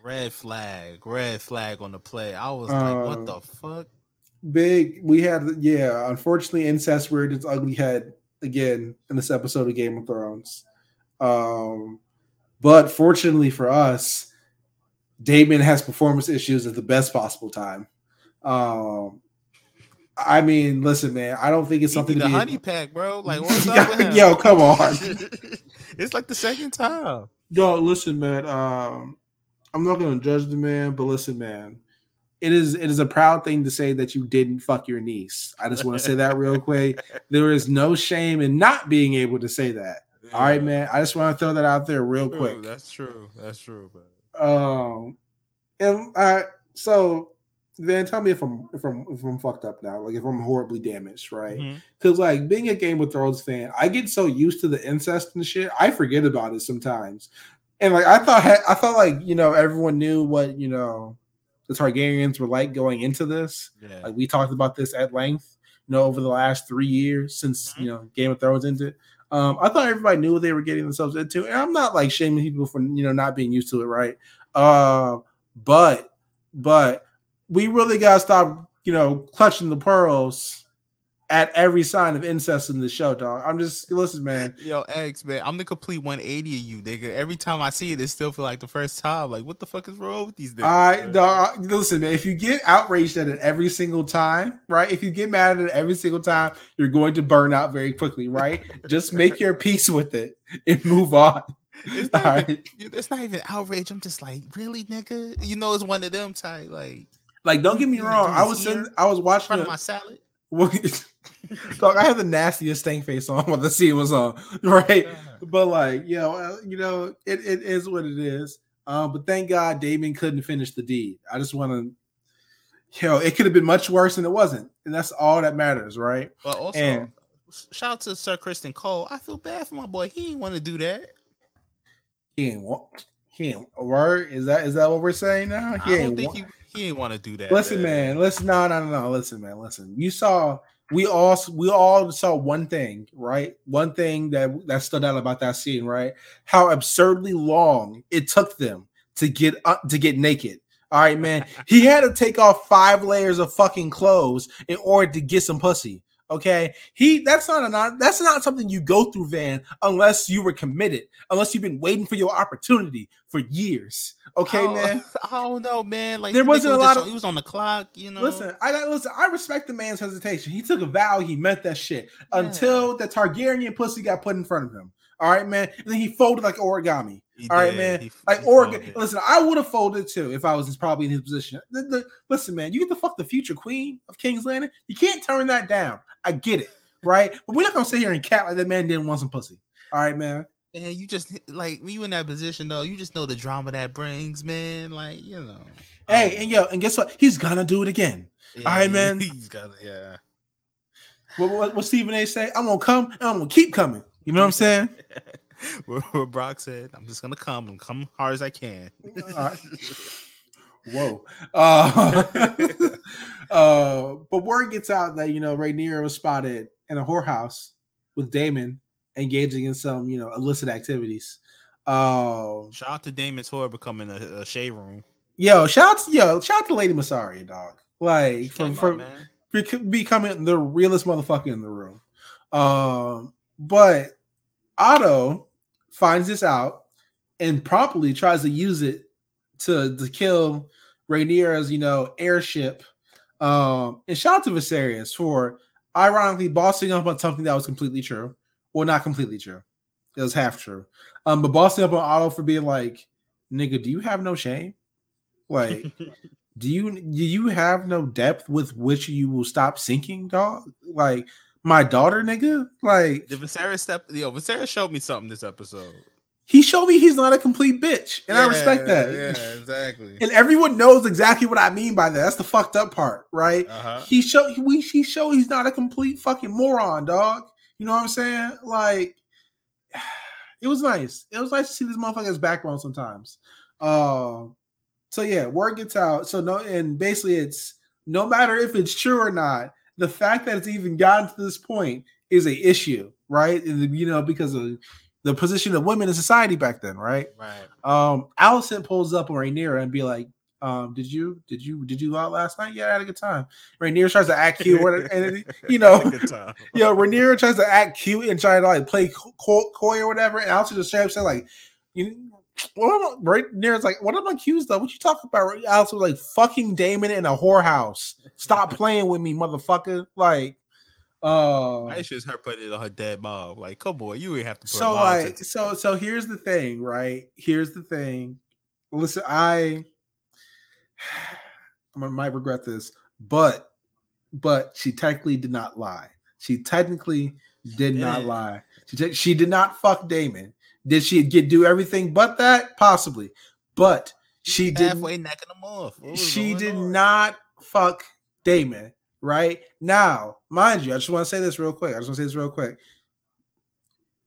red flag, red flag on the play. I was like, Uh, what the fuck? big. We had yeah. Unfortunately, incest reared its ugly head again in this episode of Game of Thrones. Um, but fortunately for us, Daemon has performance issues at the best possible time. Um, I mean, listen, man. I don't think it's something need to be. honey pack, bro. Like, what's up with him? Yo, come on. it's like the second time. Yo, listen, man. Um, I'm not gonna judge the man, but listen, man. It is it is a proud thing to say that you didn't fuck your niece. I just want to say that real quick. There is no shame in not being able to say that. All right, man. I just want to throw that out there real quick. That's true. That's true, man. Um, and I so then tell me if I'm if I'm if I'm fucked up now, like if I'm horribly damaged, right? Because like being a Game of Thrones fan, I get so used to the incest and shit, I forget about it sometimes. And like I thought, I thought like you know everyone knew what you know the Targaryens were like going into this. Yeah. Like we talked about this at length, you know, over the last three years since you know Game of Thrones ended. Um, I thought everybody knew what they were getting themselves into, and I'm not like shaming people for you know not being used to it, right? Uh, but but we really gotta stop, you know, clutching the pearls at every sign of incest in the show, dog. I'm just listen, man. Yo, X, man, I'm the complete 180 of you, nigga. Every time I see it, it still feel like the first time. Like, what the fuck is wrong with these niggas? I man? dog, listen, man. If you get outraged at it every single time, right? If you get mad at it every single time, you're going to burn out very quickly, right? just make your peace with it and move on. It's All not, right. even, it's not even outrage. I'm just like, really, nigga? You know, it's one of them type, like, Like, don't get me wrong. I was sitting, I was in watching. a- my salad. Dog, I had the nastiest stank face on when the scene was on, right? But like, you know, uh, you know, it, it is what it is. Um, but thank God Daemon couldn't finish the deed. I just want to, you know, it could have been much worse and it wasn't, and that's all that matters, right? But also, And- shout out to Sir Criston Cole. I feel bad for my boy. He didn't want to do that. He ain't what? He ain't word. Is that is that what we're saying now? He I don't think wa- he, he didn't want to do that. Listen, man. Listen, no, no, no, no. Listen, man. Listen. You saw. We all we all saw one thing, right? One thing that that stood out about that scene, right? How absurdly long it took them to get uh, to get naked. All right, man. He had to take off five layers of fucking clothes in order to get some pussy. Okay, he that's not a not that's not something you go through, Van, unless you were committed, unless you've been waiting for your opportunity for years. Okay, don't- man. I don't know, man. Like There wasn't nigga a lot of- He was on the clock, you know. Listen, I got listen. I respect the man's hesitation. He took a vow. He meant that shit until the Targaryen pussy got put in front of him. All right, man. And then he folded like origami. He All right, did. man. He- Like he origami. Listen, I would have folded too if I was probably in his position. The- the- listen, man. You get the fuck the future queen of King's Landing. You can't turn that down. I get it, right? But we're not gonna sit here and cat like that man didn't want some pussy. All right, man. And you just like when you in that position though, you just know the drama that brings, man. Like you know. Hey, and yo, and guess what? He's gonna do it again. yeah, all right, man. He's got yeah. What, what, what Stephen A. say? I'm gonna come and I'm gonna keep coming. You know what I'm saying? what, what Brock said, I'm just gonna come and come hard as I can. All right. Whoa. Uh, uh, but word gets out that, you know, Rhaenyra was spotted in a whorehouse with Daemon engaging in some, you know, illicit activities. Um, Shout out to Daemon Tour becoming a, a shade room. yo, shout out to, yo, shout out to Lady Mysaria, dog. Like, from, from bec- becoming the realest motherfucker in the room. Um, but Otto finds this out and promptly tries to use it to to kill Rhaenyra's, you know, heirship. Um, and shout out to Viserys for ironically bossing up on something that was completely true. Well, not completely true. It was half true. Um, but bossing up on Otto for being like, nigga, do you have no shame? Like, do you do you have no depth with which you will stop sinking, dog? Like my daughter, nigga. Like The Viserys step, yo, Viserys showed me something this episode. He showed me he's not a complete bitch, and I respect that. Yeah, exactly. And everyone knows exactly what I mean by that. That's the fucked up part, right? Uh-huh. He showed we he showed he's not a complete fucking moron, dog. You know what I'm saying? Like, it was nice. It was nice to see this motherfucker's backbone sometimes. Uh, so yeah, word gets out. So no, and basically it's no matter if it's true or not, the fact that it's even gotten to this point is a issue, right? And, you know, because of the position of women in society back then, right? Right. Um, Alicent pulls up on Rhaenyra and be like, um, did you did you did you go out last night? Yeah, I had a good time. Rhaenyra tries to act cute, and you know, you know, Rhaenyra tries to act cute and try to like play coy, coy or whatever, and Alicent just straight up said like, you. What am I, Rhaenyra's like, what am I accused of? What you talking about? Alicent was like, fucking Daemon in a whorehouse. Stop playing with me, motherfucker. Like, uh, I just her putting it on her dead mom. Like, come on, you ain't have to. Put so like so so here's the thing right? Here's the thing. Listen i i might regret this but but she technically did not lie. She technically did not lie. She, te- she did not fuck Daemon. Did she get do everything but that? Possibly. But she did halfway necking them off. She did on? not fuck Daemon, right? Now, mind you, I just want to say this real quick. I just want to say this real quick.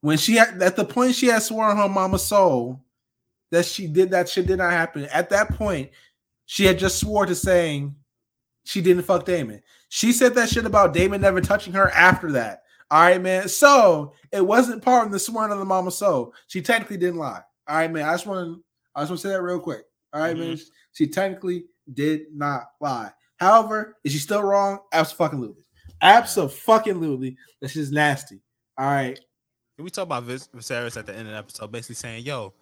When she had at the point she had sworn her mama's soul that she did that shit did not happen. At that point, she had just swore to saying she didn't fuck Daemon. She said that shit about Daemon never touching her after that. All right, man. So it wasn't part of the sworn of the mama soul. She technically didn't lie. All right, man. I just want to I just want to say that real quick. All right, man. Mm-hmm. She technically did not lie. However, is she still wrong? Absolutely. Absolutely. This is nasty. All right. We talk about Vis- Viserys at the end of the episode, basically saying, "Yo,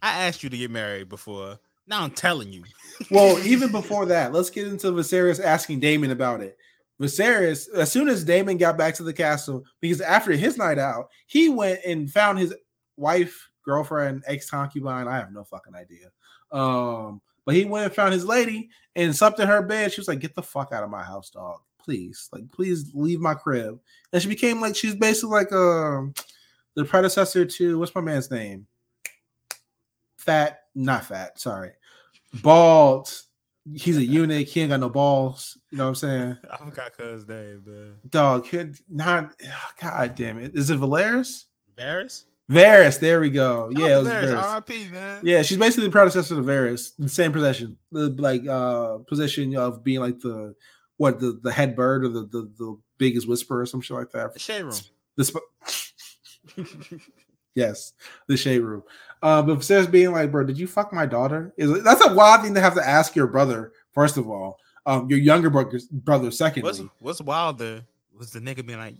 I asked you to get married before. Now I'm telling you." Well, even before that, let's get into Viserys asking Daemon about it. Viserys, as soon as Daemon got back to the castle, because after his night out, he went and found his wife, girlfriend, ex concubine. I have no fucking idea. Um, but he went and found his lady and slept in her bed. She was like, "Get the fuck out of my house, dog. Please, like, please leave my crib." And she became like she's basically like um the predecessor to what's my man's name? Fat, not fat. Sorry, bald. He's a eunuch. He ain't got no balls. You know what I'm saying? I forgot cuz name, man. Dog, not. God damn it! Is it Valeris? Varys? Varys. There we go. Yeah, it was Varys. Varys. R.I.P. Man. Yeah, she's basically the predecessor to Varys, the same position, the like uh position of being like the what the the head bird or the the, the biggest whisperer or some shit like that. The shade room. The sp- yes, the shade room. Uh, but Viserys being like, bro, did you fuck my daughter? Is that's a wild thing to have to ask your brother. First of all, um, your younger brother, brother. Secondly, What's what's wilder was the nigga being like,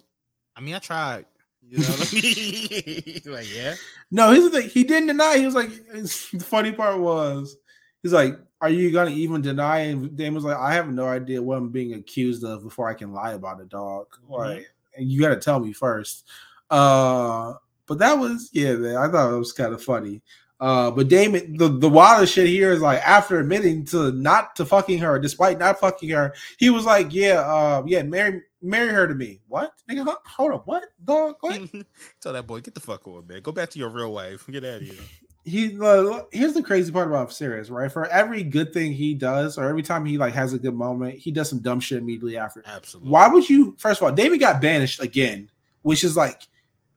I mean, I tried. You know what I mean? like, yeah. No, here's the thing. He didn't deny. He was like, the funny part was, he's like, "Are you gonna even deny?" And Daemon was like, "I have no idea what I'm being accused of before I can lie about it, dog. Like, and you got to tell me first. Uh, but that was yeah, man. I thought it was kind of funny. Uh, but Daemon, the the wildest shit here is like after admitting to not to fucking her, despite not fucking her, he was like, "Yeah, uh, yeah, marry marry her to me." What, nigga? Hold up, what, dog? What? Tell that boy, get the fuck on, man. Go back to your real wife. Get out of here. he uh, here's the crazy part about Viserys, right? For every good thing he does, or every time he like has a good moment, he does some dumb shit immediately after. Absolutely. Why would you? First of all, David got banished again, which is like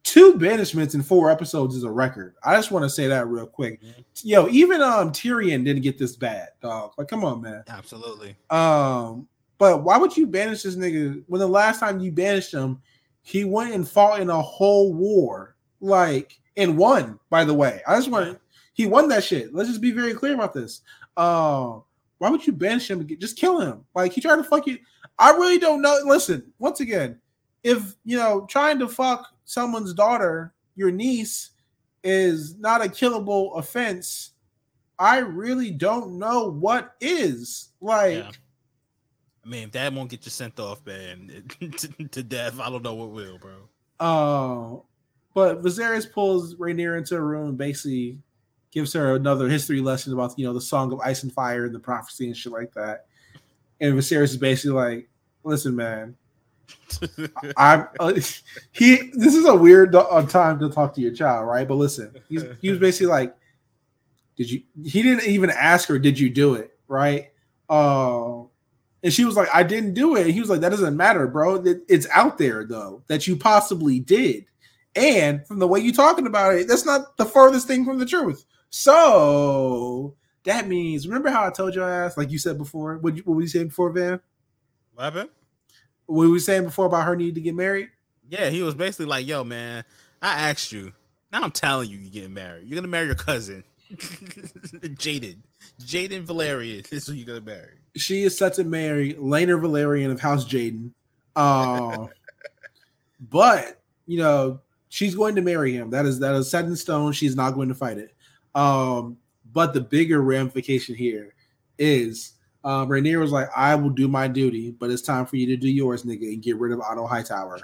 two banishments in four episodes is a record. I just want to say that real quick. Mhm. Yo, even um Tyrion didn't get this bad, dog. Like, come on, man. Absolutely. Um, but why would you banish this nigga when the last time you banished him, he went and fought in a whole war, like and won. By the way, I just want he won that shit. Let's just be very clear about this. Um, why would you banish him? Just kill him. Like he tried to fuck you. I really don't know. Listen, once again, if you know trying to fuck someone's daughter, your niece, is not a killable offense, I really don't know what is. Like. Yeah. I mean, if that won't get you sent off, man, to, to death, I don't know what will, bro. Uh, but Viserys pulls Rhaenyra into a room and basically gives her another history lesson about you know the Song of Ice and Fire and the prophecy and shit like that. And Viserys is basically like, "Listen, man, I'm uh, he. This is a weird uh, time to talk to your child, right? But listen, he's, he was basically like, "Did you?" He didn't even ask her, "Did you do it?" Right? Uh, and she was like, "I didn't do it." He was like, "That doesn't matter, bro. It- It's out there though that you possibly did, and from the way you're talking about it, that's not the furthest thing from the truth." So that means, remember how I told your ass, like you said before, what you, what we said before, Van? What happened? What we were saying before about her need to get married? Yeah, he was basically like, "Yo, man, I asked you. Now I'm telling you, you're getting married. You're gonna marry your cousin, Jaden. Jaden Velaryon is who you're gonna marry." she is set to marry Laenor Velaryon of House Jaden. Uh, but you know, she's going to marry him. That is that is set in stone. She's not going to fight it. Um, but the bigger ramification here is um Rhaenyra was like, I will do my duty, but it's time for you to do yours, nigga, and get rid of Otto Hightower.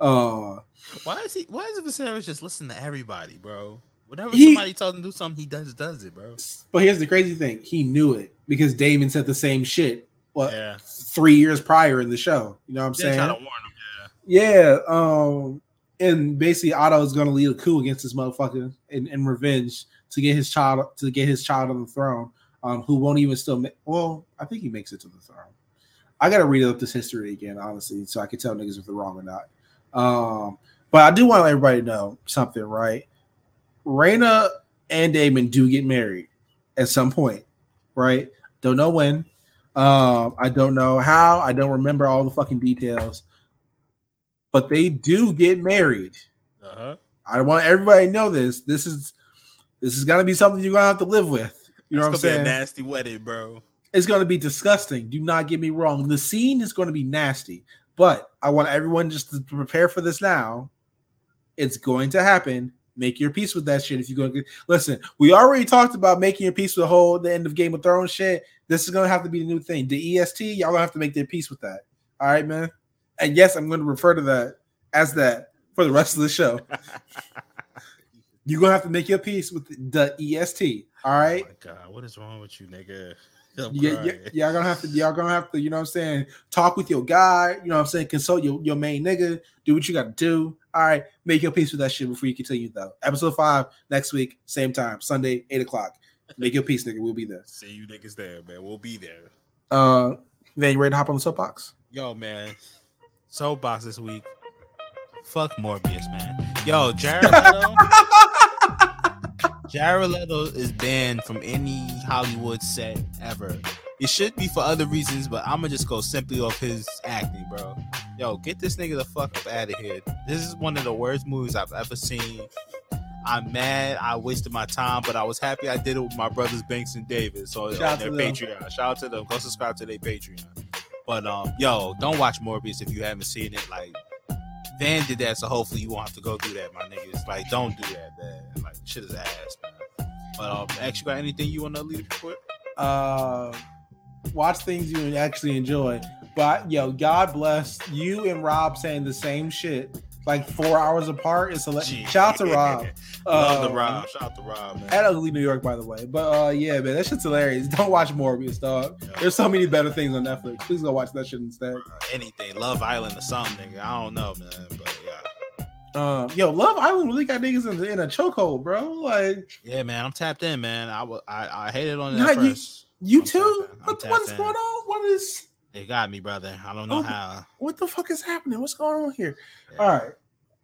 Uh Why is he? Why is Viserys just listen to everybody, bro? Whenever He- somebody tells him to do something, he does does it, bro. but here's the crazy thing, he knew it because Daemon said the same shit what Yeah, three years prior in the show. You know what I'm They saying? to. Yeah, um, and basically Otto is gonna lead a coup against this motherfucker in, in revenge to get his child to get his child on the throne. Um, who won't even still ma- well, I think he makes it to the throne. I gotta read up this history again, honestly, so I can tell niggas if they're wrong or not. Um, but I do want everybody to know something, right? Raina and Daemon do get married at some point, right? Don't know when. Um, I don't know how. I don't remember all the fucking details but they do get married. Uh huh. I want everybody to know this. This is this is gonna be something you're gonna have to live with. You know what I'm gonna saying? nasty wedding, bro. it's gonna be disgusting. Do not get me wrong. The scene is gonna be nasty, but I want everyone just to prepare for this now. It's going to happen. Make your peace with that shit. If you're going to listen, we already talked about making your peace with the whole the end of Game of Thrones shit. This is gonna have to be the new thing. The EST, y'all gonna have to make their peace with that. All right, man. And yes, I'm going to refer to that as that for the rest of the show. You're gonna have to make your peace with the EST. All right. Oh my god, what is wrong with you, nigga? Yeah, yeah, y'all gonna have to, y'all gonna have to, you know what I'm saying, talk with your guy, you know what I'm saying, consult your, your main nigga, do what you gotta do. All right, make your peace with that shit before you continue though. Episode five next week, same time, Sunday, eight o'clock. Make your peace, nigga. We'll be there. See you niggas there, man. We'll be there. Uh then you ready to hop on the soapbox? Yo, man. Soapbox this week. Fuck Morbius, man. Yo, Jared Leto. Jared Leto is banned from any Hollywood set ever. It should be for other reasons, but I'm gonna just go simply off his acting, bro. Yo, get this nigga the fuck up out of here. This is one of the worst movies I've ever seen. I'm mad. I wasted my time, but I was happy I did it with my brothers Banks and David. So Shout on out their to them. Patreon. Shout out to them. Go subscribe to their Patreon. But um, yo, don't watch Morbius if you haven't seen it. Like Van did that, so hopefully you won't have to go through that, my niggas. Like, don't do that, man. Like, shit is ass, man. But um, actually, got anything you want to leave with? Uh watch things you actually enjoy. But yo, God bless you and Rob saying the same shit like four hours apart. It's a le- shout out to Rob. Love the Um, Rob. Shout out to Rob, man. At Ugly New York, by the way. But uh yeah, man, that shit's hilarious. Don't watch Morbius, dog. There's so many better things on Netflix. Please go watch that shit instead. Anything, Love Island or something, nigga. I don't know, man. But yeah, Um, yo, Love Island really got niggas in, in a chokehold, bro. Like yeah, man. I'm tapped in, man. I wa- I, I hated on that you- first. you I'm too. tapped in. I'm What, what's in. going on? What is They got me, brother. I don't know Oh, how. what the fuck is happening? What's going on here? Yeah. All right.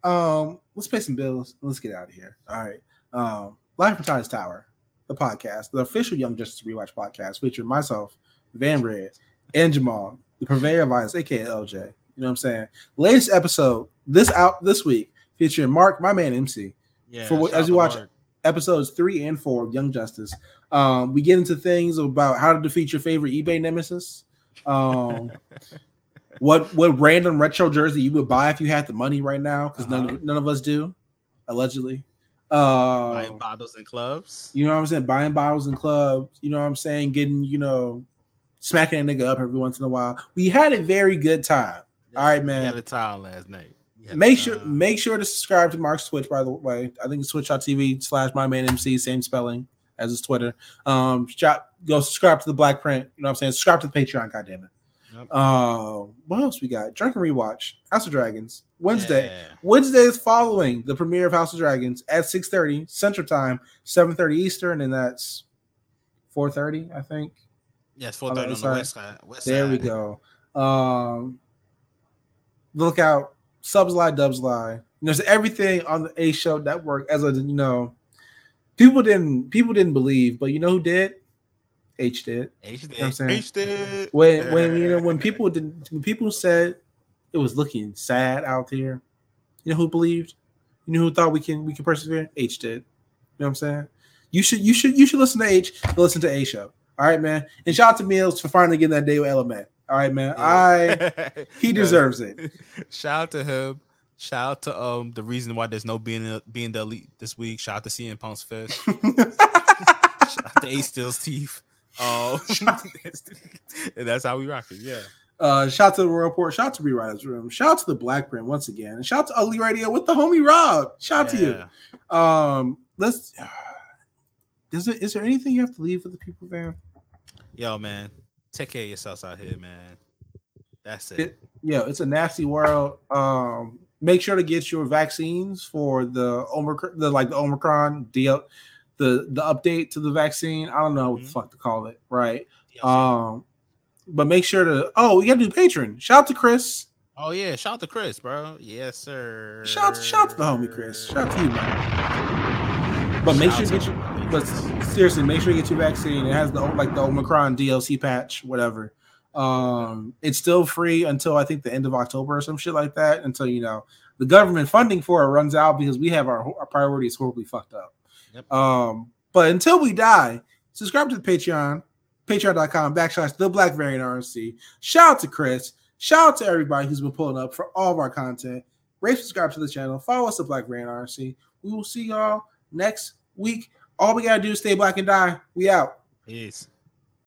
Um, let's pay some bills. Let's get out of here. All right. Um, Life from Tides Tower, the podcast, the official Young Justice Rewatch podcast, featuring myself, Van Red, and Jamal, the purveyor of violence, aka LJ. You know what I'm saying? Latest episode this out this week, featuring Mark, my man MC. Yeah. For what- as you watch- Mark. Episodes three and four of Young Justice. Um, we get into things about how to defeat your favorite eBay nemesis. Um, what what random retro jersey you would buy if you had the money right now? Because none Uh-huh. of, none of us do, allegedly. Uh, buying bottles and clubs. you know what I'm saying? Buying bottles and clubs. You know what I'm saying? Getting you know, smacking a nigga up every once in a while. We had a very good time. All right, We man. had a time last night. We Make sure time. make sure to subscribe to Mark's Twitch, by the way. I think it's twitch.tv slash my man MC, same spelling as his Twitter. Um shop, go subscribe to the Black Print. You know what I'm saying? Subscribe to the Patreon, goddammit. Yep. Um, what else we got? Drunken Rewatch, House of Dragons, Wednesday. Yeah. Wednesday is following the premiere of House of Dragons at 6:30 Central Time, 7:30 Eastern, and that's 4:30, I think. Yes, four thirty on the west side. West There we go. Um, look out, subs lie, dubs lie. There's everything on the A Show Network. As a you know, people didn't people didn't believe, but you know who did? H did. H what I'm did. saying? H did. When when you know when people didn't when people said it was looking sad out there, you know who believed? You know who thought we can we can persevere? H did. You know what I'm saying? You should you should you should listen to H, listen to A show. All right, man. And shout out to Mills for finally getting that day with Element. All right, man. I he deserves it. Shout out to him. Shout out to um the reason why there's no being being the elite this week. Shout out to CM Punk's fist. Shout out to Ace Steel's teeth. Oh, and that's how we rock it. Yeah. Uh, shout to the Royal Report. Shout out to Rewriters Room. Shout out to the Black Print once again. And shout to Ugly Radio with the homie Rob. Shout out to you. Um, let's. Is there is there anything you have to leave for the people, man? Yo, man, take care of yourselves out here, man. That's it. It- Yeah, it's a nasty world. Um, make sure to get your vaccines for the Omicron, the like the Omicron deal, the the update to the vaccine. I don't know what the Mhm. fuck to call it, right? Yes. Um, but make sure to. Oh, we got to do patron. Shout out to Chris. oh yeah, shout out to Chris, bro. Yes, sir. Shout out, shout out to the homie Chris. Shout out to you, man. But make Shout sure you to get your. But seriously, make sure you get your vaccine. It has the like the Omicron DLC patch, whatever. Um, it's still free until I think the end of October or some shit like that. Until you know the government funding for it runs out because we have our, our priorities horribly fucked up. Yep. Um, but until we die, subscribe to the Patreon, patreon.com backslash the Black Variant RNC. Shout out to Chris. Shout out to everybody who's been pulling up for all of our content. Rate, subscribe to the channel. Follow us at Black Variant RNC. We will see y'all next week. All we gotta do is stay black and die. We out. Peace.